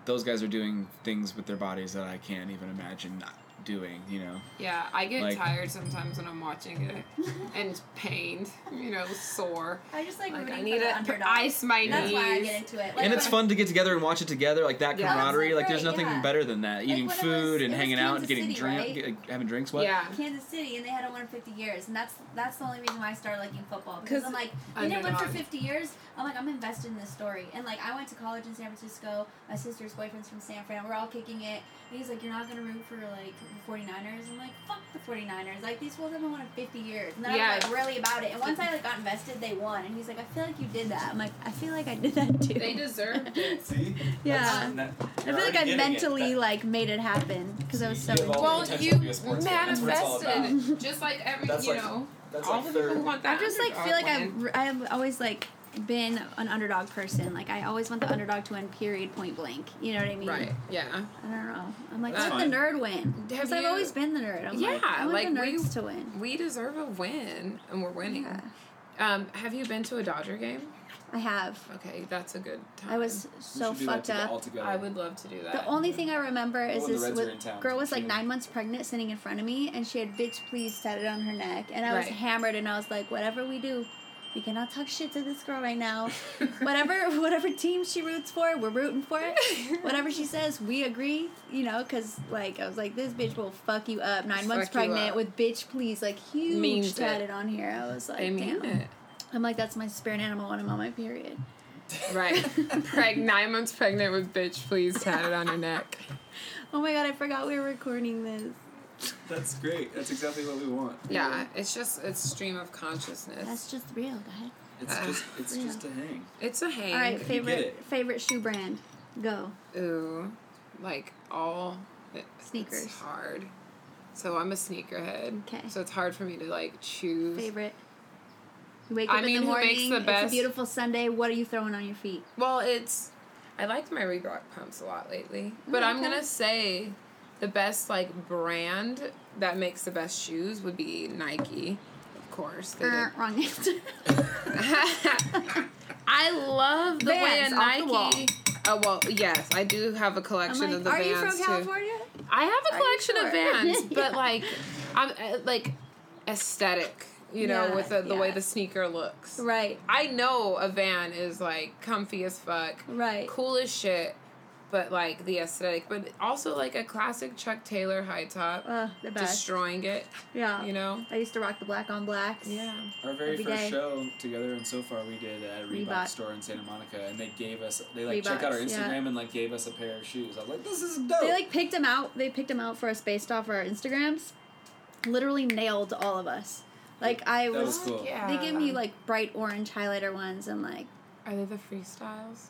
those guys are doing things with their bodies that I can't even imagine doing. You know. Yeah, I get Like- tired sometimes when I'm watching it and pained, you know, sore. I just like, Like rooting I for need the to underdog. ice my That's why I knees. get into it. Like, and it's fun to get together and watch it together, like that Yeah. camaraderie. That's Like, there's nothing yeah. better than that. Eating food was- and it was hanging out and getting City, drink, right? get- having drinks. What? Yeah. Kansas City, and they hadn't won 50 years, and that's that's the only reason why I started liking football. because I'm like, they didn't win for 50 years. I'm like, I'm invested in this story. And like, I went to college in San Francisco. My sister's boyfriend's from San Fran. We're all kicking it. And he's like, you're not gonna root for like the 49ers. I'm like, fuck the 49ers. Like these fools haven't won in 50 years. And then Yeah. I was like, really about it. And once I like got invested, they won. And he's like, I feel like you did that. I'm like, I feel like I did that too. They deserved it. See. Yeah. I feel like I mentally like made it happen because I was so. You give all into the it. Well, you to be a sports fan. That's what it's all about. manifested, just like every, That's you like- know, that's all like the people who want that. I just like feel like. I've I've always like been an underdog person. Like I always want the underdog to win. Period. Point blank. You know what I mean? Right. Yeah. I don't know. I'm like, That's let the nerd win. Because I've always been the nerd. I'm Yeah, like, I want like, the we- nerds to win. We deserve a win, and we're winning. Yeah. Um, have you been to a Dodger game? I have. Okay, that's a good time. I was so fucked up. I would love to do that. The only thing I remember is when the this Reds with, town. girl was like She- nine months pregnant, sitting in front of me, and she had "bitch please" tatted on her neck, and I was hammered, and I was like, whatever we do, we cannot talk shit to this girl right now. whatever, whatever team she roots for, we're rooting for it. whatever she says, we agree. You know, because like I was like, this bitch will fuck you up. Nine months Fuck you pregnant with "bitch please" like huge Means it. tatted on here. I was like, They mean damn. it. I'm like, that's my spirit animal when I'm on my period. Right. Preg- nine months pregnant with bitch, please tatted on your neck. Oh my god, I forgot we were recording this. That's great. That's exactly what we want. Yeah, it's just it's stream of consciousness. That's just real, guys. It's Uh, just it's yeah. just a hang. it's a hang. All right, favorite favorite shoe brand. Go. Ooh, like all it- Sneakers. It's hard. So I'm a sneakerhead. Okay. So it's hard for me to like choose. Favorite. You wake up I in mean, the who morning. makes the It's a beautiful Sunday. What are you throwing on your feet? Well, it's I liked my Reebok pumps a lot lately, but Oh, I'm gonna say the best like brand that makes the best shoes would be Nike, of course. Er, wrong answer. I love the way a Vans, the wall. Nike. Oh well, yes, I do have a collection like, of the are Vans you from too. California? I have a Are collection of sure? Vans, but Yeah. like, I'm uh, like aesthetic, you know, Yeah, with the, the way the sneaker looks. Right. I know a Van is like comfy as fuck, Right. cool as shit, but like the aesthetic, but also like a classic Chuck Taylor high top, Uh, the best. destroying it, yeah. you know. I used to rock the black on blacks. Yeah. Our very first day. show together, and so far we did at a Reebok, Reebok. store in Santa Monica, and they gave us they like checked out our Instagram yeah. and like gave us a pair of shoes. I was like, this is dope. They like picked them out. They picked them out for us based off our Instagrams. Literally nailed all of us. Like I That was. was cool. Yeah. They give me like bright orange highlighter ones, and like Are they the freestyles?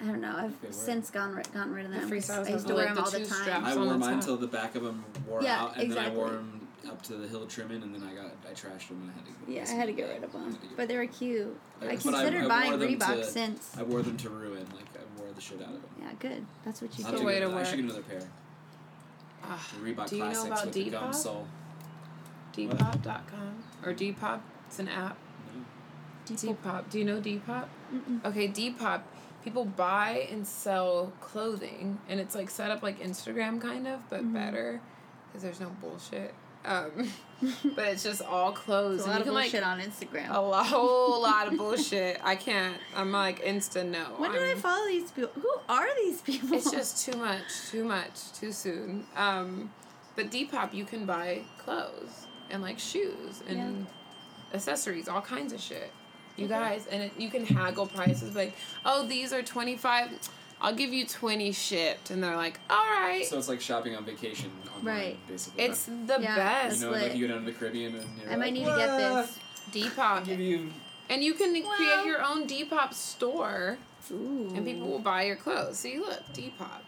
I don't know. I've since gone ri- gotten rid of The them. 'cause freestyles I used to the, wear like, them the all the two time. straps. I on wore the mine top. till the back of them wore Yeah, out, and then I wore exactly. them up to the hill trimming, and then I got I trashed them and I had to. Yeah, I had to get rid of them, but they were cute. I But I- considered I buying wore them Reebok to- since. I wore them to ruin. Like I wore the shit out of them. Yeah, good. That's what you I'll the do. do way it. to I work. should get another pair. Ah, The Reebok Do you know Classics about with the gum Depop? sole. Depop.com or Depop. It's an app. Depop. Do you know Depop? Okay, Depop. People buy and sell clothing, and it's like set up like Instagram kind of, but Mm-hmm. better because there's no bullshit. Um, but it's just all clothes. There's a and lot you of can bullshit like on Instagram. a lo- whole lot of bullshit. I can't. I'm like insta no. when did I I'm- follow these people? Who are these people? It's just too much, too much, too soon. Um, but Depop, you can buy clothes and like shoes and accessories, all kinds of shit. You guys, and it, you can haggle prices like, oh, these are twenty five. I'll give you twenty shipped, and they're like, all right. So it's like shopping on vacation online, Right. basically. it's the Yeah, best. you know, lit. like you go down to the Caribbean and you're I might like, need to get this. Depop, Give you and you can Well- create your own Depop store, Ooh. and people will buy your clothes. See, look, Depop.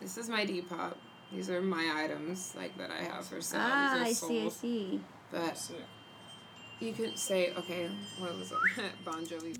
This is my Depop. These are my items, like that I have for sale. Ah, I These see. I see. But sick. You could say, okay, what was it? bon Jovi.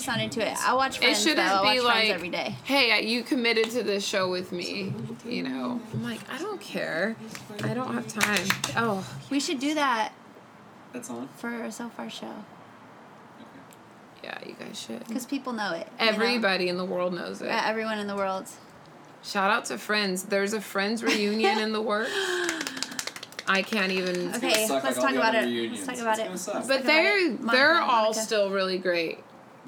Just not into it. I watch Friends. though. shouldn't I watch be Friends like, every day. hey, you committed to this show with me. You know, I'm like, I don't care. I don't have time. Oh, We should do that That's on. for a so far show yeah, you guys should. because people know it. you know? Everybody in the world knows it. Yeah, everyone in the world. Shout out to Friends. There's a Friends reunion in the works. I can't even. Okay, let's like talk about it. Let's talk about it. Let's But talk about they're they're all Monica. still really great,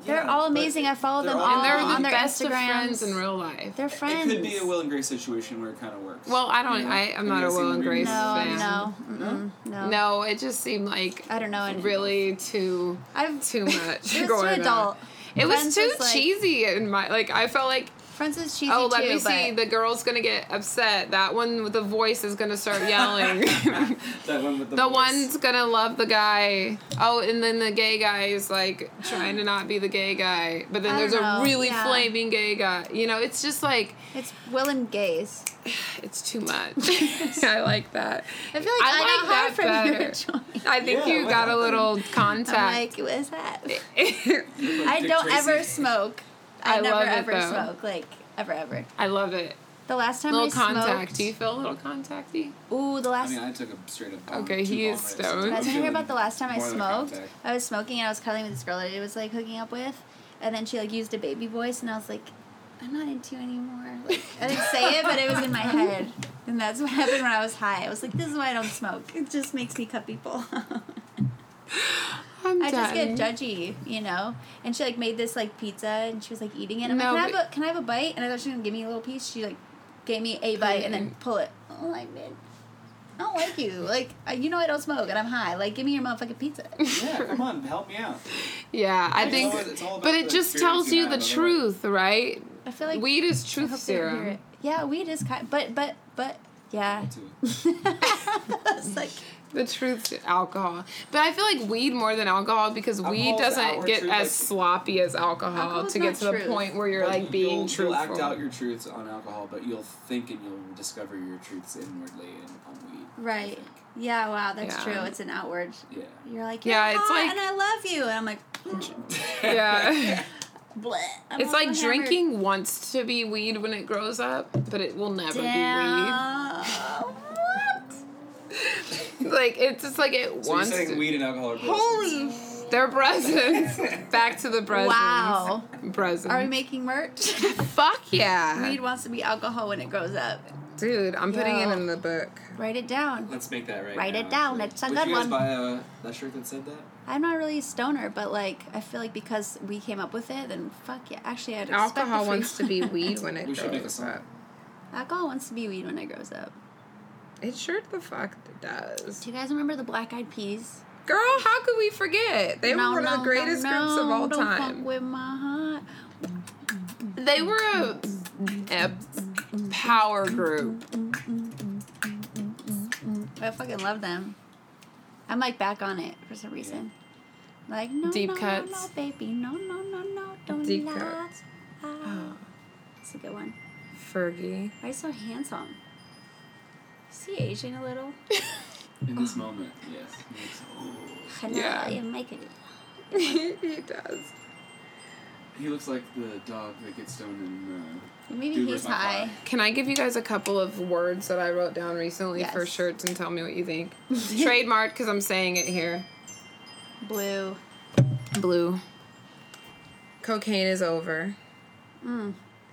They're all amazing. I follow them all- all and they're the on their best of Instagrams. friends in real life. They're friends. It could be a Will and Grace situation where it kind of works. Well, I don't. You know? I I'm not a guys Will and Grace No, fan. no, mm-mm, no, No, it just seemed like I don't know. any- really too I've too much It was too going on. adult. It was Friends too was, like- cheesy in my like. I felt like Friends is cheesy oh, let too, me see. The girl's gonna get upset. That one with the voice is gonna start yelling. that one with the, the voice. one's gonna love the guy. Oh, and then the gay guy is like trying to not be the gay guy, but then I there's don't a really yeah. flaming gay guy. You know, it's just like it's Will and Gaze. it's too much. I like that. I feel like I I, like got high that from better. your joint. I think Yeah, you what got a happened? little I'm contact. like, what is that? I don't ever smoke. I, I never love ever though. smoke. Like ever ever. I love it. The last time Little I contact. smoked. Do you feel a little contacty? Ooh, the last. I mean, I took a straight up. Bomb, Okay, he is stoned. I'm Guys, hear about the last time I smoked? I was smoking and I was cuddling with this girl that I was like hooking up with, and then she like used a baby voice, and I was like, I'm not into you anymore. Like I didn't say it, but it was in my head, and that's what happened when I was high. I was like, this is why I don't smoke. It just makes me cut people. I'm I just get judgy, you know. And she like made this like pizza, and she was like eating it. I'm No, like, can I, but- have a, can I have a bite? And I thought she was gonna give me a little piece. She like gave me a bite and then pull it. I'm like, man, I don't like you. Like, you know, I don't smoke and I'm high. Like, give me your motherfucking pizza. Yeah, come on, help me out. Yeah, I It's think, all- it's all about but it just tells you you the have, otherwise- truth, right? I feel like Weed is truth hope they don't hear serum. Yeah, weed is kind, but but but yeah. Too. it's like The truth's alcohol. But I feel like weed more than alcohol because weed Alcohol's the doesn't get truth, as like- sloppy as alcohol Alcohol's to get not to the point where you're But like being you'll, truthful. You'll act out your truths on alcohol, but you'll think and you'll discover your truths inwardly and on weed. Right. Yeah, wow, that's Yeah. true. It's an outward. Yeah. You're like, Yeah, yeah, it's like- and I love you, and I'm like, yeah. bleh. It's also like hammered. drinking wants to be weed when it grows up, but it will never be weed. Damn. what? weed. Like it's just like it So you're wants saying to. weed and alcohol are Holy. Their presents. Back to the presents. Wow. Presents. Are we making merch? Fuck yeah. Weed wants to be alcohol when it grows up. Dude, I'm putting it in the book. Write it down. Let's make that right Write now, it down. actually. It's a Would good you guys one. buy a, that shirt that said that? I'm not really a stoner, but like I feel like because we came up with it, then fuck yeah. Actually, I'd expect Alcohol a wants to be weed when it We should make a grows song. up. Alcohol wants to be weed when it grows up. It sure the fuck does. Do you guys remember the Black Eyed Peas? Girl, how could we forget? They No, were one of the greatest no, groups of no, all don't fuck time. with my heart. They were a, a power group. I fucking love them. I'm like back on it for some reason. Like no, Deep no, cuts. no, no, baby, no, no, no, no, don't Deep lie. cuts. Ah. That's a good one. Fergie. Why are you so handsome? Is he aging a little? In this moment, yes. Yes. I know Yeah. you make it. he does. He looks like the dog that gets stoned in. Uh, Maybe Dude, he's high. fly? Can I give you guys a couple of words that I wrote down recently for shirts and tell me what you think? Trademark because I'm saying it here. Blue. Blue. Cocaine is over. Mm,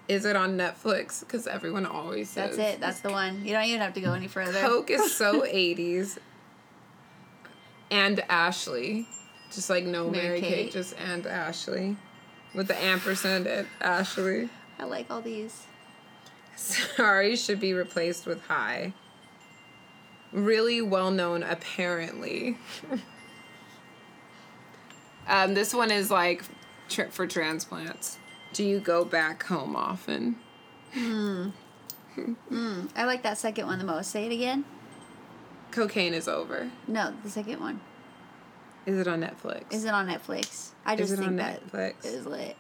Is it on Netflix? Because everyone always says. that's it. That's the one. You don't even have to go any further. Coke is so 80s. And Ashley. Just like no Mary Mary, Kate. Kate. just and Ashley. With the ampersand at Ashley. I like all these. Sorry should be replaced with hi. Really well known, apparently. um, this one is like tr- for transplants. Do you go back home often? Mm. I like that second one the most. Say it again. Cocaine is over. No, the second one. Is it on Netflix? Is it on Netflix? I Is just it think on that Netflix? is lit.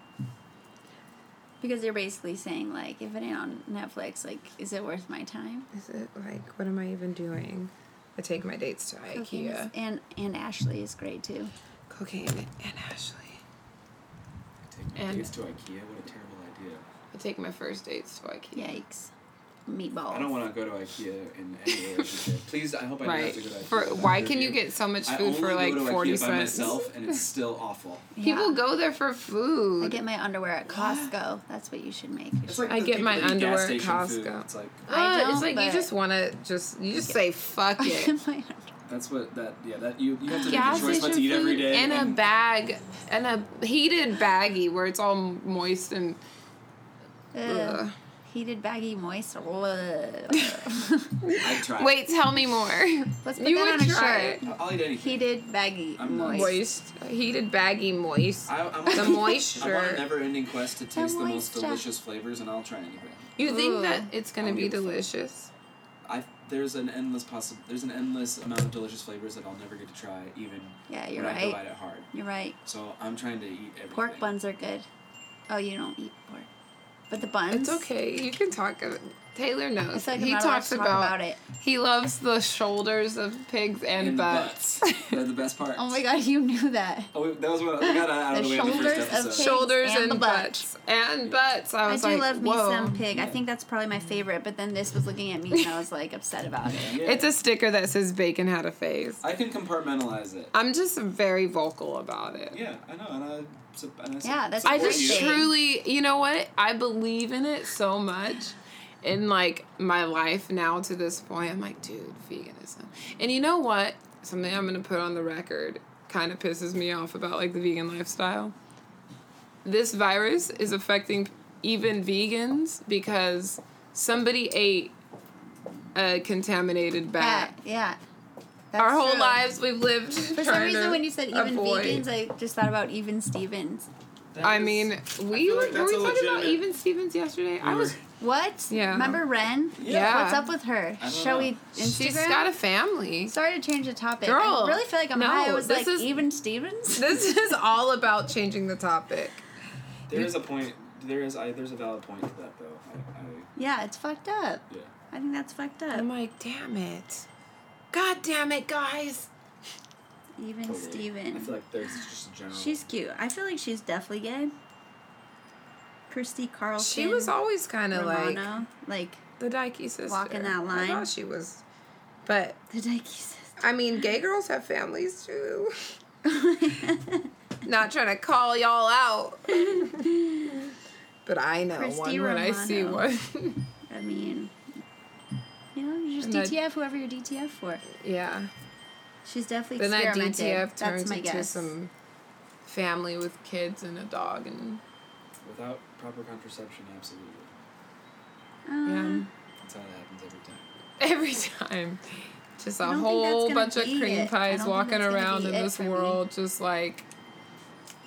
Because they're basically saying like, if it ain't on Netflix, like, is it worth my time? Is it like what am I even doing? I take my dates to Cocaine is- IKEA. and and Ashley is great too. Cocaine and Ashley. And Dates to IKEA. What a terrible idea. I take my first dates to IKEA. Yikes. Meatballs. I don't want to go to IKEA in any relationship. Please, I hope I don't have Right. to go to IKEA. For why your can you get so much I food only for go like to forty IKEA by cents? myself, and it's still awful. People go there for food. I get my underwear at Costco. That's what you should make. It's like I get my that eat gas underwear at station food. Costco. It's like I Uh, don't, it's like you just want to just you just say fuck I it. Get my that's what that yeah that you you have to Gas make a choice what to eat every day food day. in a bag, in a heated baggie where it's all moist and. Ugh. Ugh. heated baggy moist. I'd try. Wait, tell me more. Let's put You that would on a try shirt. I'll I'll eat anything. Heated baggy I'm not- moist. Moist, heated baggy moist. I, I'm The I'm on a moisture. never-ending quest to taste the most moisture. delicious flavors, and I'll try anything. You think Ooh. that it's gonna I'll be give a delicious? I there's an endless possi- There's an endless amount of delicious flavors that I'll never get to try, even Yeah, you're when I go right. at it hard. You're right. So I'm trying to eat everything. Pork buns are good. Oh, you don't eat pork. But the buns. It's okay. You can talk. Of, Taylor knows. like he talks talk about, about it. He loves the shoulders of pigs and, And butts. butts. They're the best part. Oh my god, you knew that. Oh, wait, that was what we got out of The the way in the shoulders first of episode. pig. shoulders and and, the butt. butts and butts. I I, do like, love me some pig. I think that's probably my favorite. But then this was looking at me and I was like upset about it. Yeah. It's a sticker that says bacon had a face. I can compartmentalize it. I'm just very vocal about it. Yeah, I know, and I. su- And I Yeah, that's I just you. truly, you know what? I believe in it so much in like my life now to this point. I'm like, dude, veganism. And you know what? Something I'm gonna put on the record kind of pisses me off about like the vegan lifestyle. This virus is affecting even vegans because somebody ate a contaminated bat. Yeah, yeah. That's Our whole true. lives we've lived. For some reason, when you said even avoid- vegans, I just thought about even Stevens. That I is- mean, we feel were, like were that's we a talking about even Stevens yesterday? I was. were. What? Yeah. Remember Ren? Yeah. What's up with her? I Shall know. we Instagram? She's got a family. Sorry to change the topic. Girl, I really feel like I'm no, high. I was this like, is- even Stevens? This is all about changing the topic. There is a point. There is. I. There's a valid point to that, though. I. I yeah, it's fucked up. yeah. I think that's fucked up. I'm like, damn it. God damn it, guys. Even Totally. Steven. I feel like there's just a general. She's cute. I feel like she's definitely gay. Christy Carlson. She was always kind of like Romano. Like, the Dykey sister. Walking that line. I line. thought she was. But, the Dykey sister. I mean, gay girls have families too. Not trying to call y'all out. but I know Christy one when I see Romano. one. I mean, you know, you just And that- DTF whoever you're DTF for. yeah. She's definitely Then that experimented. DTF That's turns into guess. some family with kids and a dog and Without proper contraception, absolutely. Uh, yeah. That's how that happens every time. Every time. Just I a don't think that's whole bunch of cream it. Pies walking around in this for me. world, just like,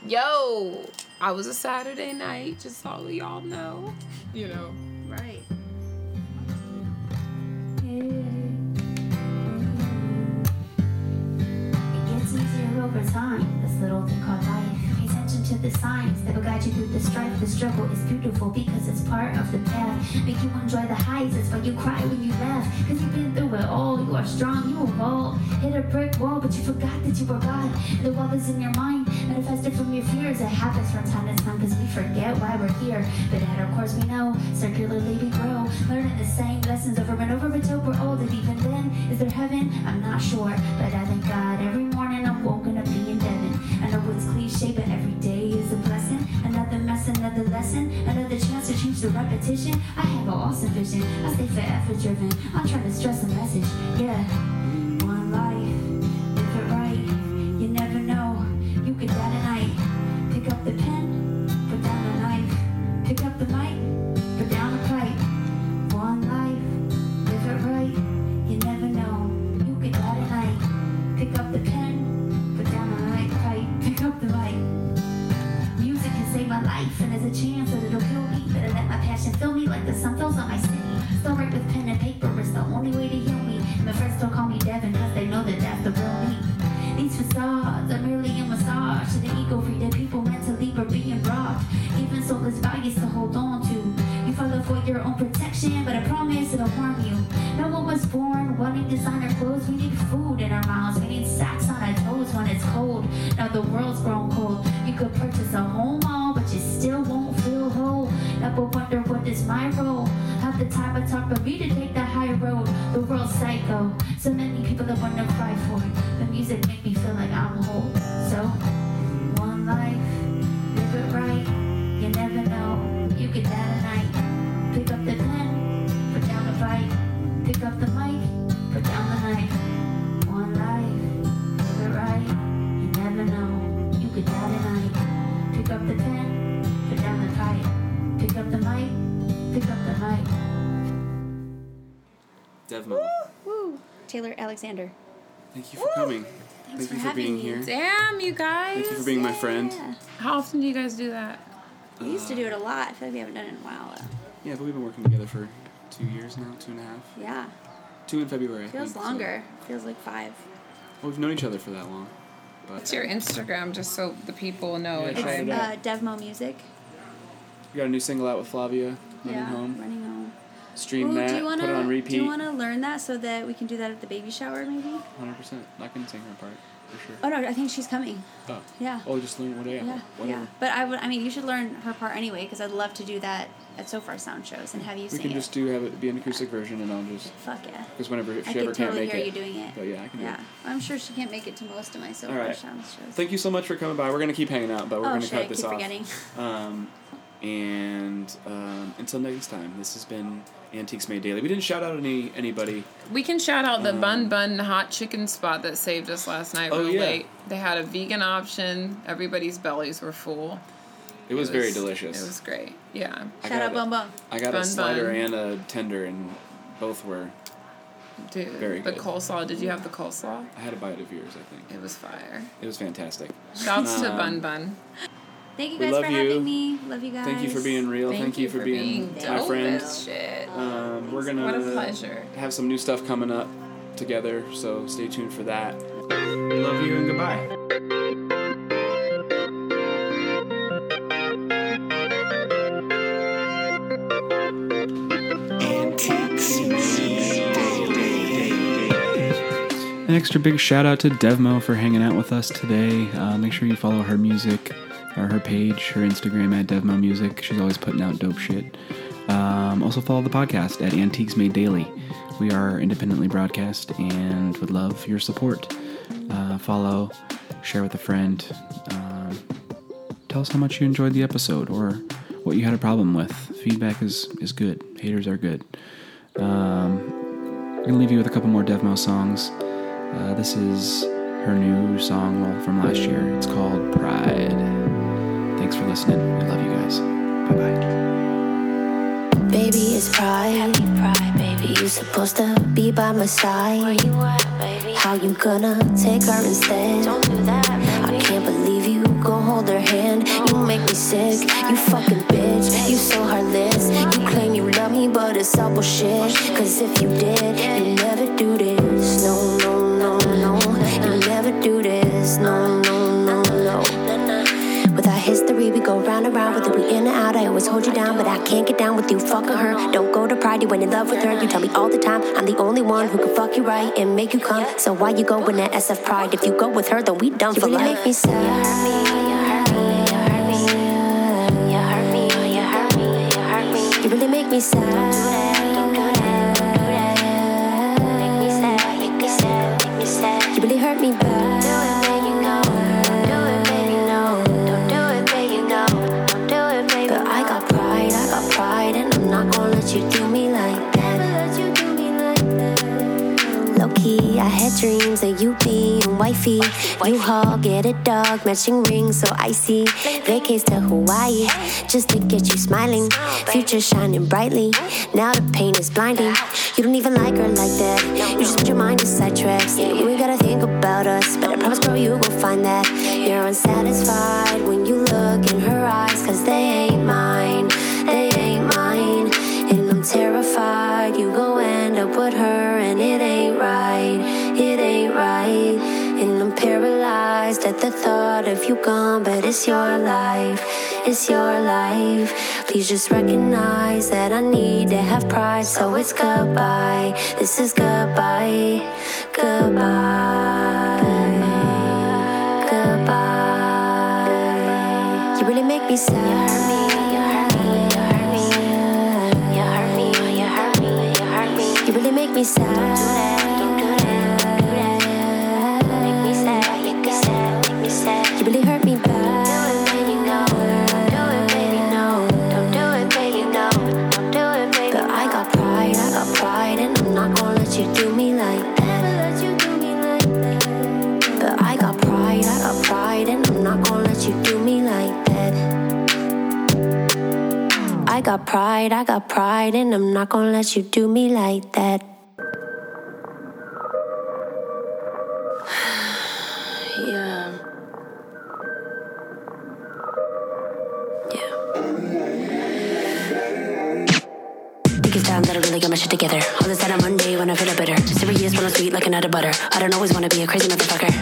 yo, I was a Saturday night, just so y'all know. You know. Right. Over time, this little thing called life. To the signs that will guide you through the strife. The struggle is beautiful because it's part of the path. Make you enjoy the highs, it's why you cry when you laugh. Cause you've been through it all, you are strong, you evolve. Hit a brick wall, but you forgot that you were God. The wall is in your mind, manifested from your fears. It happens from time to time cause we forget why we're here. But at our course we know, circularly we grow. Learning the same lessons over and over until we're old. And even then, is there heaven? I'm not sure. But I thank God every morning I'm woken up being Devin. I know it's cliche, but every day. Another lesson, another chance to change the repetition. I have an awesome vision. I stay forever driven. I'm trying to stress a message. Alexander. thank you for coming. Thanks Thank for you for having being me. here. Damn, you guys. Thank you for being my friend. Yeah. How often do you guys do that? We used to do it a lot. I feel like we haven't done it in a while. Though. Yeah, but we've been working together for two years now, two and a half. Yeah, Two in February. I feels think, so- longer. Feels like five. Well, we've known each other for that long. But What's your Instagram, just so the people know Yeah, if shout it out. Uh, Devmo Music. you got a new single out with Flavia, Running yeah, Home. running home. Stream Ooh, that, do you wanna put it on repeat. do you wanna learn that so that we can do that at the baby shower maybe? 100%. I can sing her part, for sure. Oh no, I think she's coming. Oh. Yeah. Oh, just learn what I Yeah, Whatever. yeah. But I would. I mean, you should learn her part anyway because I'd love to do that at Sofar Sound shows and have you sing. We can it. just do have it be an acoustic version, and I'll just Fuck yeah. because whenever if I she ever could can't make it. I could totally hear you doing it. But yeah, I can do Yeah. I'm sure she can't make it to most of my So Far right. Sound shows. Thank you so much for coming by. We're gonna keep hanging out, but we're oh gonna shit! I cut this keep off. forgetting. Um, and um, until next time, this has been Antiques Made Daily. We didn't shout out any anybody. We can shout out the Um, Bun Bun hot chicken spot that saved us last night Oh, real yeah. late. They had a vegan option. Everybody's bellies were full. It was, very delicious. It was great. Yeah. I Shout got out a- Bun. Bum. I got a slider Bun. and a tender, and both were. Dude, Very the good. coleslaw. Did you have the coleslaw? I had a bite of yours. I think It was fire. it was fantastic. Shouts to Um, Bun Bun. Thank you We guys love for you. having me. Love you guys. Thank you for being real. Thank, you for being, my dope friend. Um, we're gonna What a pleasure. have some new stuff coming up together, so stay tuned for that. We love you and goodbye. An extra big shout out to Devmo for hanging out with us today. Uh, make sure you follow her music or her page, her Instagram at Devmo Music. She's always putting out dope shit. Um, also follow the podcast at Antiques Made Daily. We are independently broadcast and would love your support. Uh, follow, share with a friend. Um, tell us how much you enjoyed the episode or what you had a problem with. Feedback is, is good. Haters are good. Um, I'm gonna leave you with a couple more Devmo songs. Uh, this is her new song well, from last year. It's called Pride. Thanks for listening. We love you guys. Bye bye. Baby, it's pride. pride, baby. You supposed to be by my side. Where you at, baby? How you gonna take her instead? Don't do that, baby. I can't believe you go hold her hand. You make me sick. You fucking bitch. You so heartless. You claim you love me, but it's all bullshit. Cause if you did, you never do this. No, no, no, no. You never do this. No, no, no, go round and round. Whether we in or out, I always hold you down. But I can't get down with you fucking her. Don't go to Pride, you ain't in love with her. You tell me all the time, I'm the only one who can fuck you right and make you come. So why you go with that SF Pride? If you go with her, then we done for life. You really make me sad. You hurt me, you hurt dreams of you be being wifey. You haul, get a dog, matching rings so icy. Vacates to Hawaii just to get you smiling. Future shining brightly. Now the pain is blinding. You don't even like her like that. You just put your mind to sidetracks. You ain't gotta think about us, but I promise, girl, you will find that you're unsatisfied when you look in her eyes. Cause they ain't mine, they ain't mine. And I'm terrified you go end up with her, and it ain't right, it ain't right. And I'm paralyzed at the thought of you gone, but it's your life, it's your life. Please just recognize that I need to have pride, so it's goodbye. This is goodbye, goodbye, goodbye. You really make me sad. You really make me sad. Got pride, I got pride, and I'm not gonna let you do me like that. Think it's time that I really get my shit together. On All this on Monday when I feel bitter. Serious when I'm sweet like another butter. I don't always wanna be a crazy motherfucker.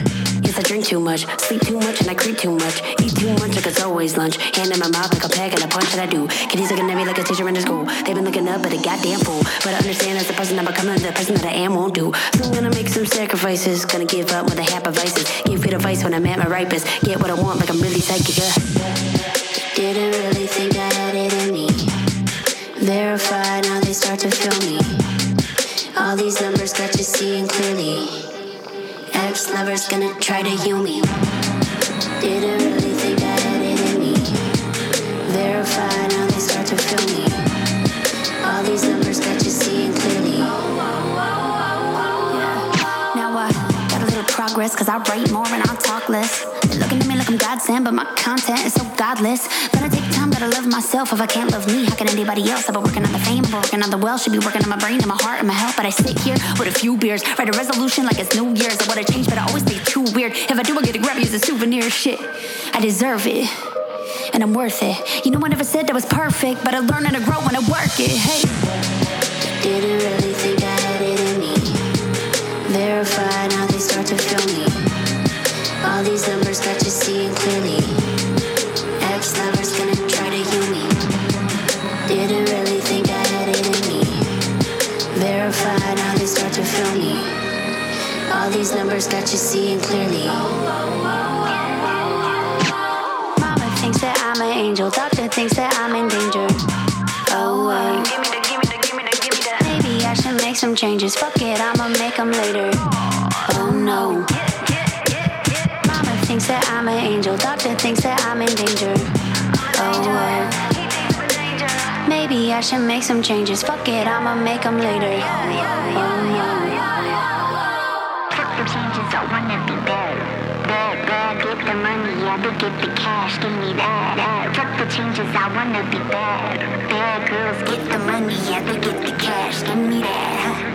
Yes, I drink too much, sleep too much, and I creep too much. Eat too much like it's always lunch. Hand in my mouth like a pack and a punch that I do. Kitties looking at me like a teacher in the school. They've been looking up, at a goddamn fool. But I understand as the person I'm becoming, the person that I am won't do. So I'm gonna make some sacrifices. Gonna give up with a half of vices. Give it advice when I'm at my ripest. Get what I want like I'm really psychic. Didn't really Verified, now they start to feel me. All these numbers got you seeing clearly. Ex lovers gonna try to heal me. Didn't really think I had it in me. Verified, now they start to feel me. All these numbers got you seeing clearly. Now I got a little progress, cause I write more and I talk less. They're looking at me like I'm godsend, but my content is so godless. Gonna take gotta love myself. If I can't love me, how can anybody else? I've been working on the fame, I've been working on the well. Should be working on my brain and my heart and my health. But I sit here with a few beers, write a resolution like it's New Year's. I wanna change, but I always stay too weird. If I do, I get to grab you as a souvenir. Shit, I deserve it. And I'm worth it. You know, I never said that was perfect, but I learn how to grow when I work it. Hey. Didn't really think I had it in me. Verified, now they start to feel me. All these numbers got you seeing clearly. Didn't really think I had it in me. Verified, now they start to feel me. All these numbers got you seeing clearly. Mama thinks that I'm an angel. Doctor thinks that I'm in danger. Oh, oh. Give me the, give me the, give me the, give me the. Maybe I should make some changes. Fuck it, I'ma later. Oh no. Mama thinks that I'm an angel. Doctor thinks that I'm in danger. Oh, oh. Maybe I should make some changes. Fuck it, I'ma make them later. Oh no. Fuck the changes, I wanna be bad. Bad, bad, get the money, yeah, to get the cash, give me that, that. Fuck the changes, I wanna be bad. Bad girls, get the money, yeah, to get the cash, give me that.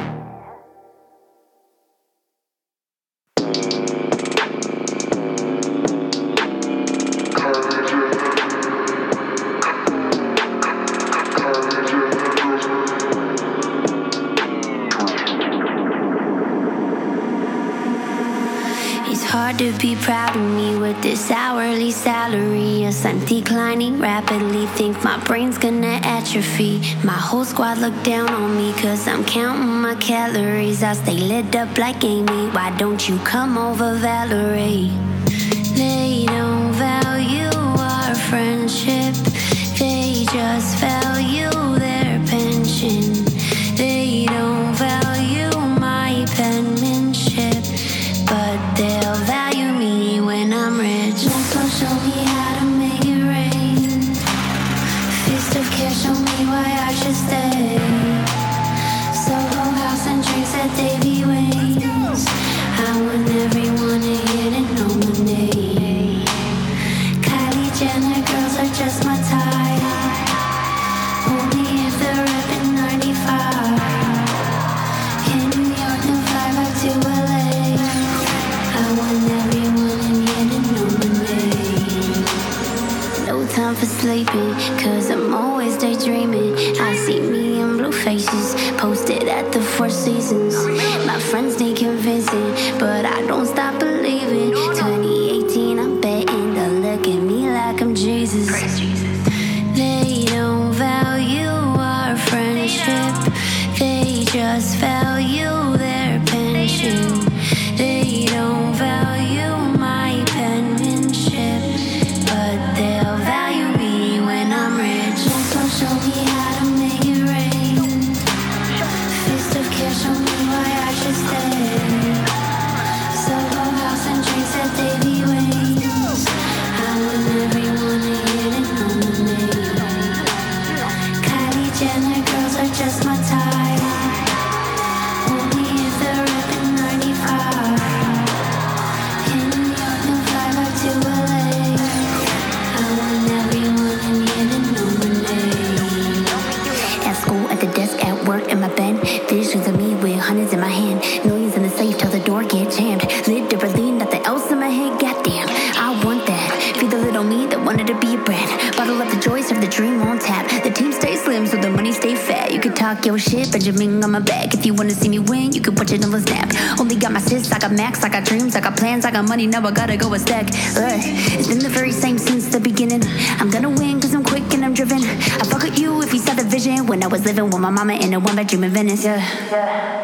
Salary. Yes, I'm declining rapidly. Think my brain's gonna atrophy. My whole squad look down on me cause I'm counting my calories. I stay lit up like Amy. Why don't you come over, Valerie? They don't value our friendship, they just value their sleeping, cause I'm always daydreaming. I see me in blue faces, posted at the Four Seasons. My friends need convincing, but I don't stop believing. Got money. Now I gotta go a stack. It's been the very same since the beginning. I'm gonna win cause I'm quick and I'm driven. I fuck with you if you saw the vision when I was living with my mama in a one bedroom in Venice. Yeah. Don't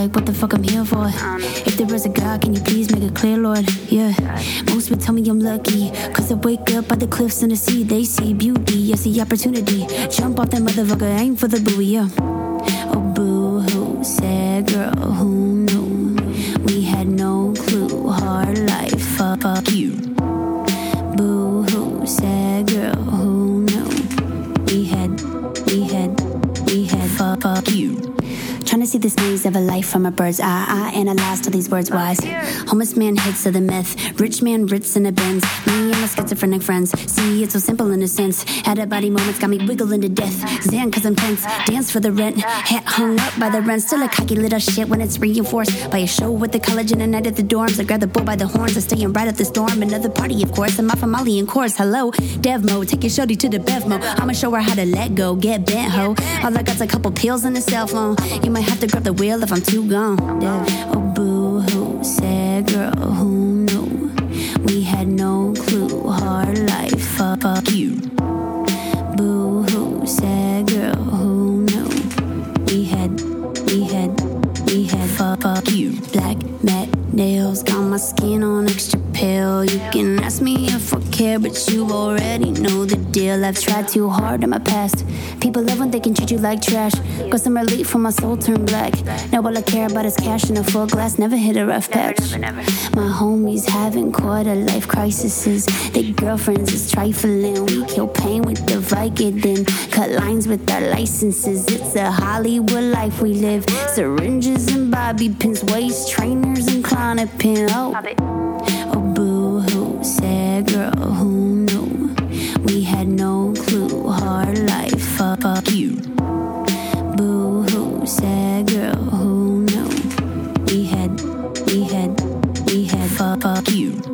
like what the fuck I'm here for? If there is a God, can you please make it clear, Lord? Yeah. Most would tell me I'm lucky, cause I wake up by the cliffs and the sea. They see beauty, I see opportunity. Jump off that motherfucker, aim for the buoy, yeah. Oh, boo hoo, sad girl, who see this maze of a life from a bird's eye. And I analyze all these words wise. Homeless man hits to the myth. Rich man Ritz in the bins. Me and my schizophrenic friends. See, it's so simple in a sense. Had a body moments, got me wiggling to death. Xan, cause I'm tense. Dance for the rent. Hat hung up by the rent. Still a cocky little shit when it's reinforced by a show with the college and a night at the dorms. I grab the bull by the horns. I staying right at the storm. Another party, of course. I'm off of Molly in course. Hello, Devmo. Take your shorty to the BevMo. I'ma show her how to let go. Get bent, ho. All I got's a couple pills and a cell phone. You might have to grab the wheel if I'm too gone. Dev, oh boo hoo. Sad girl, who knew? We had no clue. Hard life, fuck, fuck you. Boo hoo. Sad girl, who knew? We had, we had, we had fuck you. Black matte nails, got my skin on extra pale. You can ask me if I care, but you already know the deal. I've tried too hard in my past. People love when they can treat you like trash. Got some relief when my soul turned black. Now all I care about is cash and a full glass. Never hit a rough patch. My homies having quarter life crises. Their girlfriends is trifling. We kill pain with the Vicodin. Cut lines with our licenses. It's a Hollywood life we live. Syringes and bobby pins, waist trainers and Klonopin. Oh, girl who knew we had no clue. Hard life, fuck, fuck you. Boo hoo, sad girl who knew we had, we had, we had, fuck, fuck you.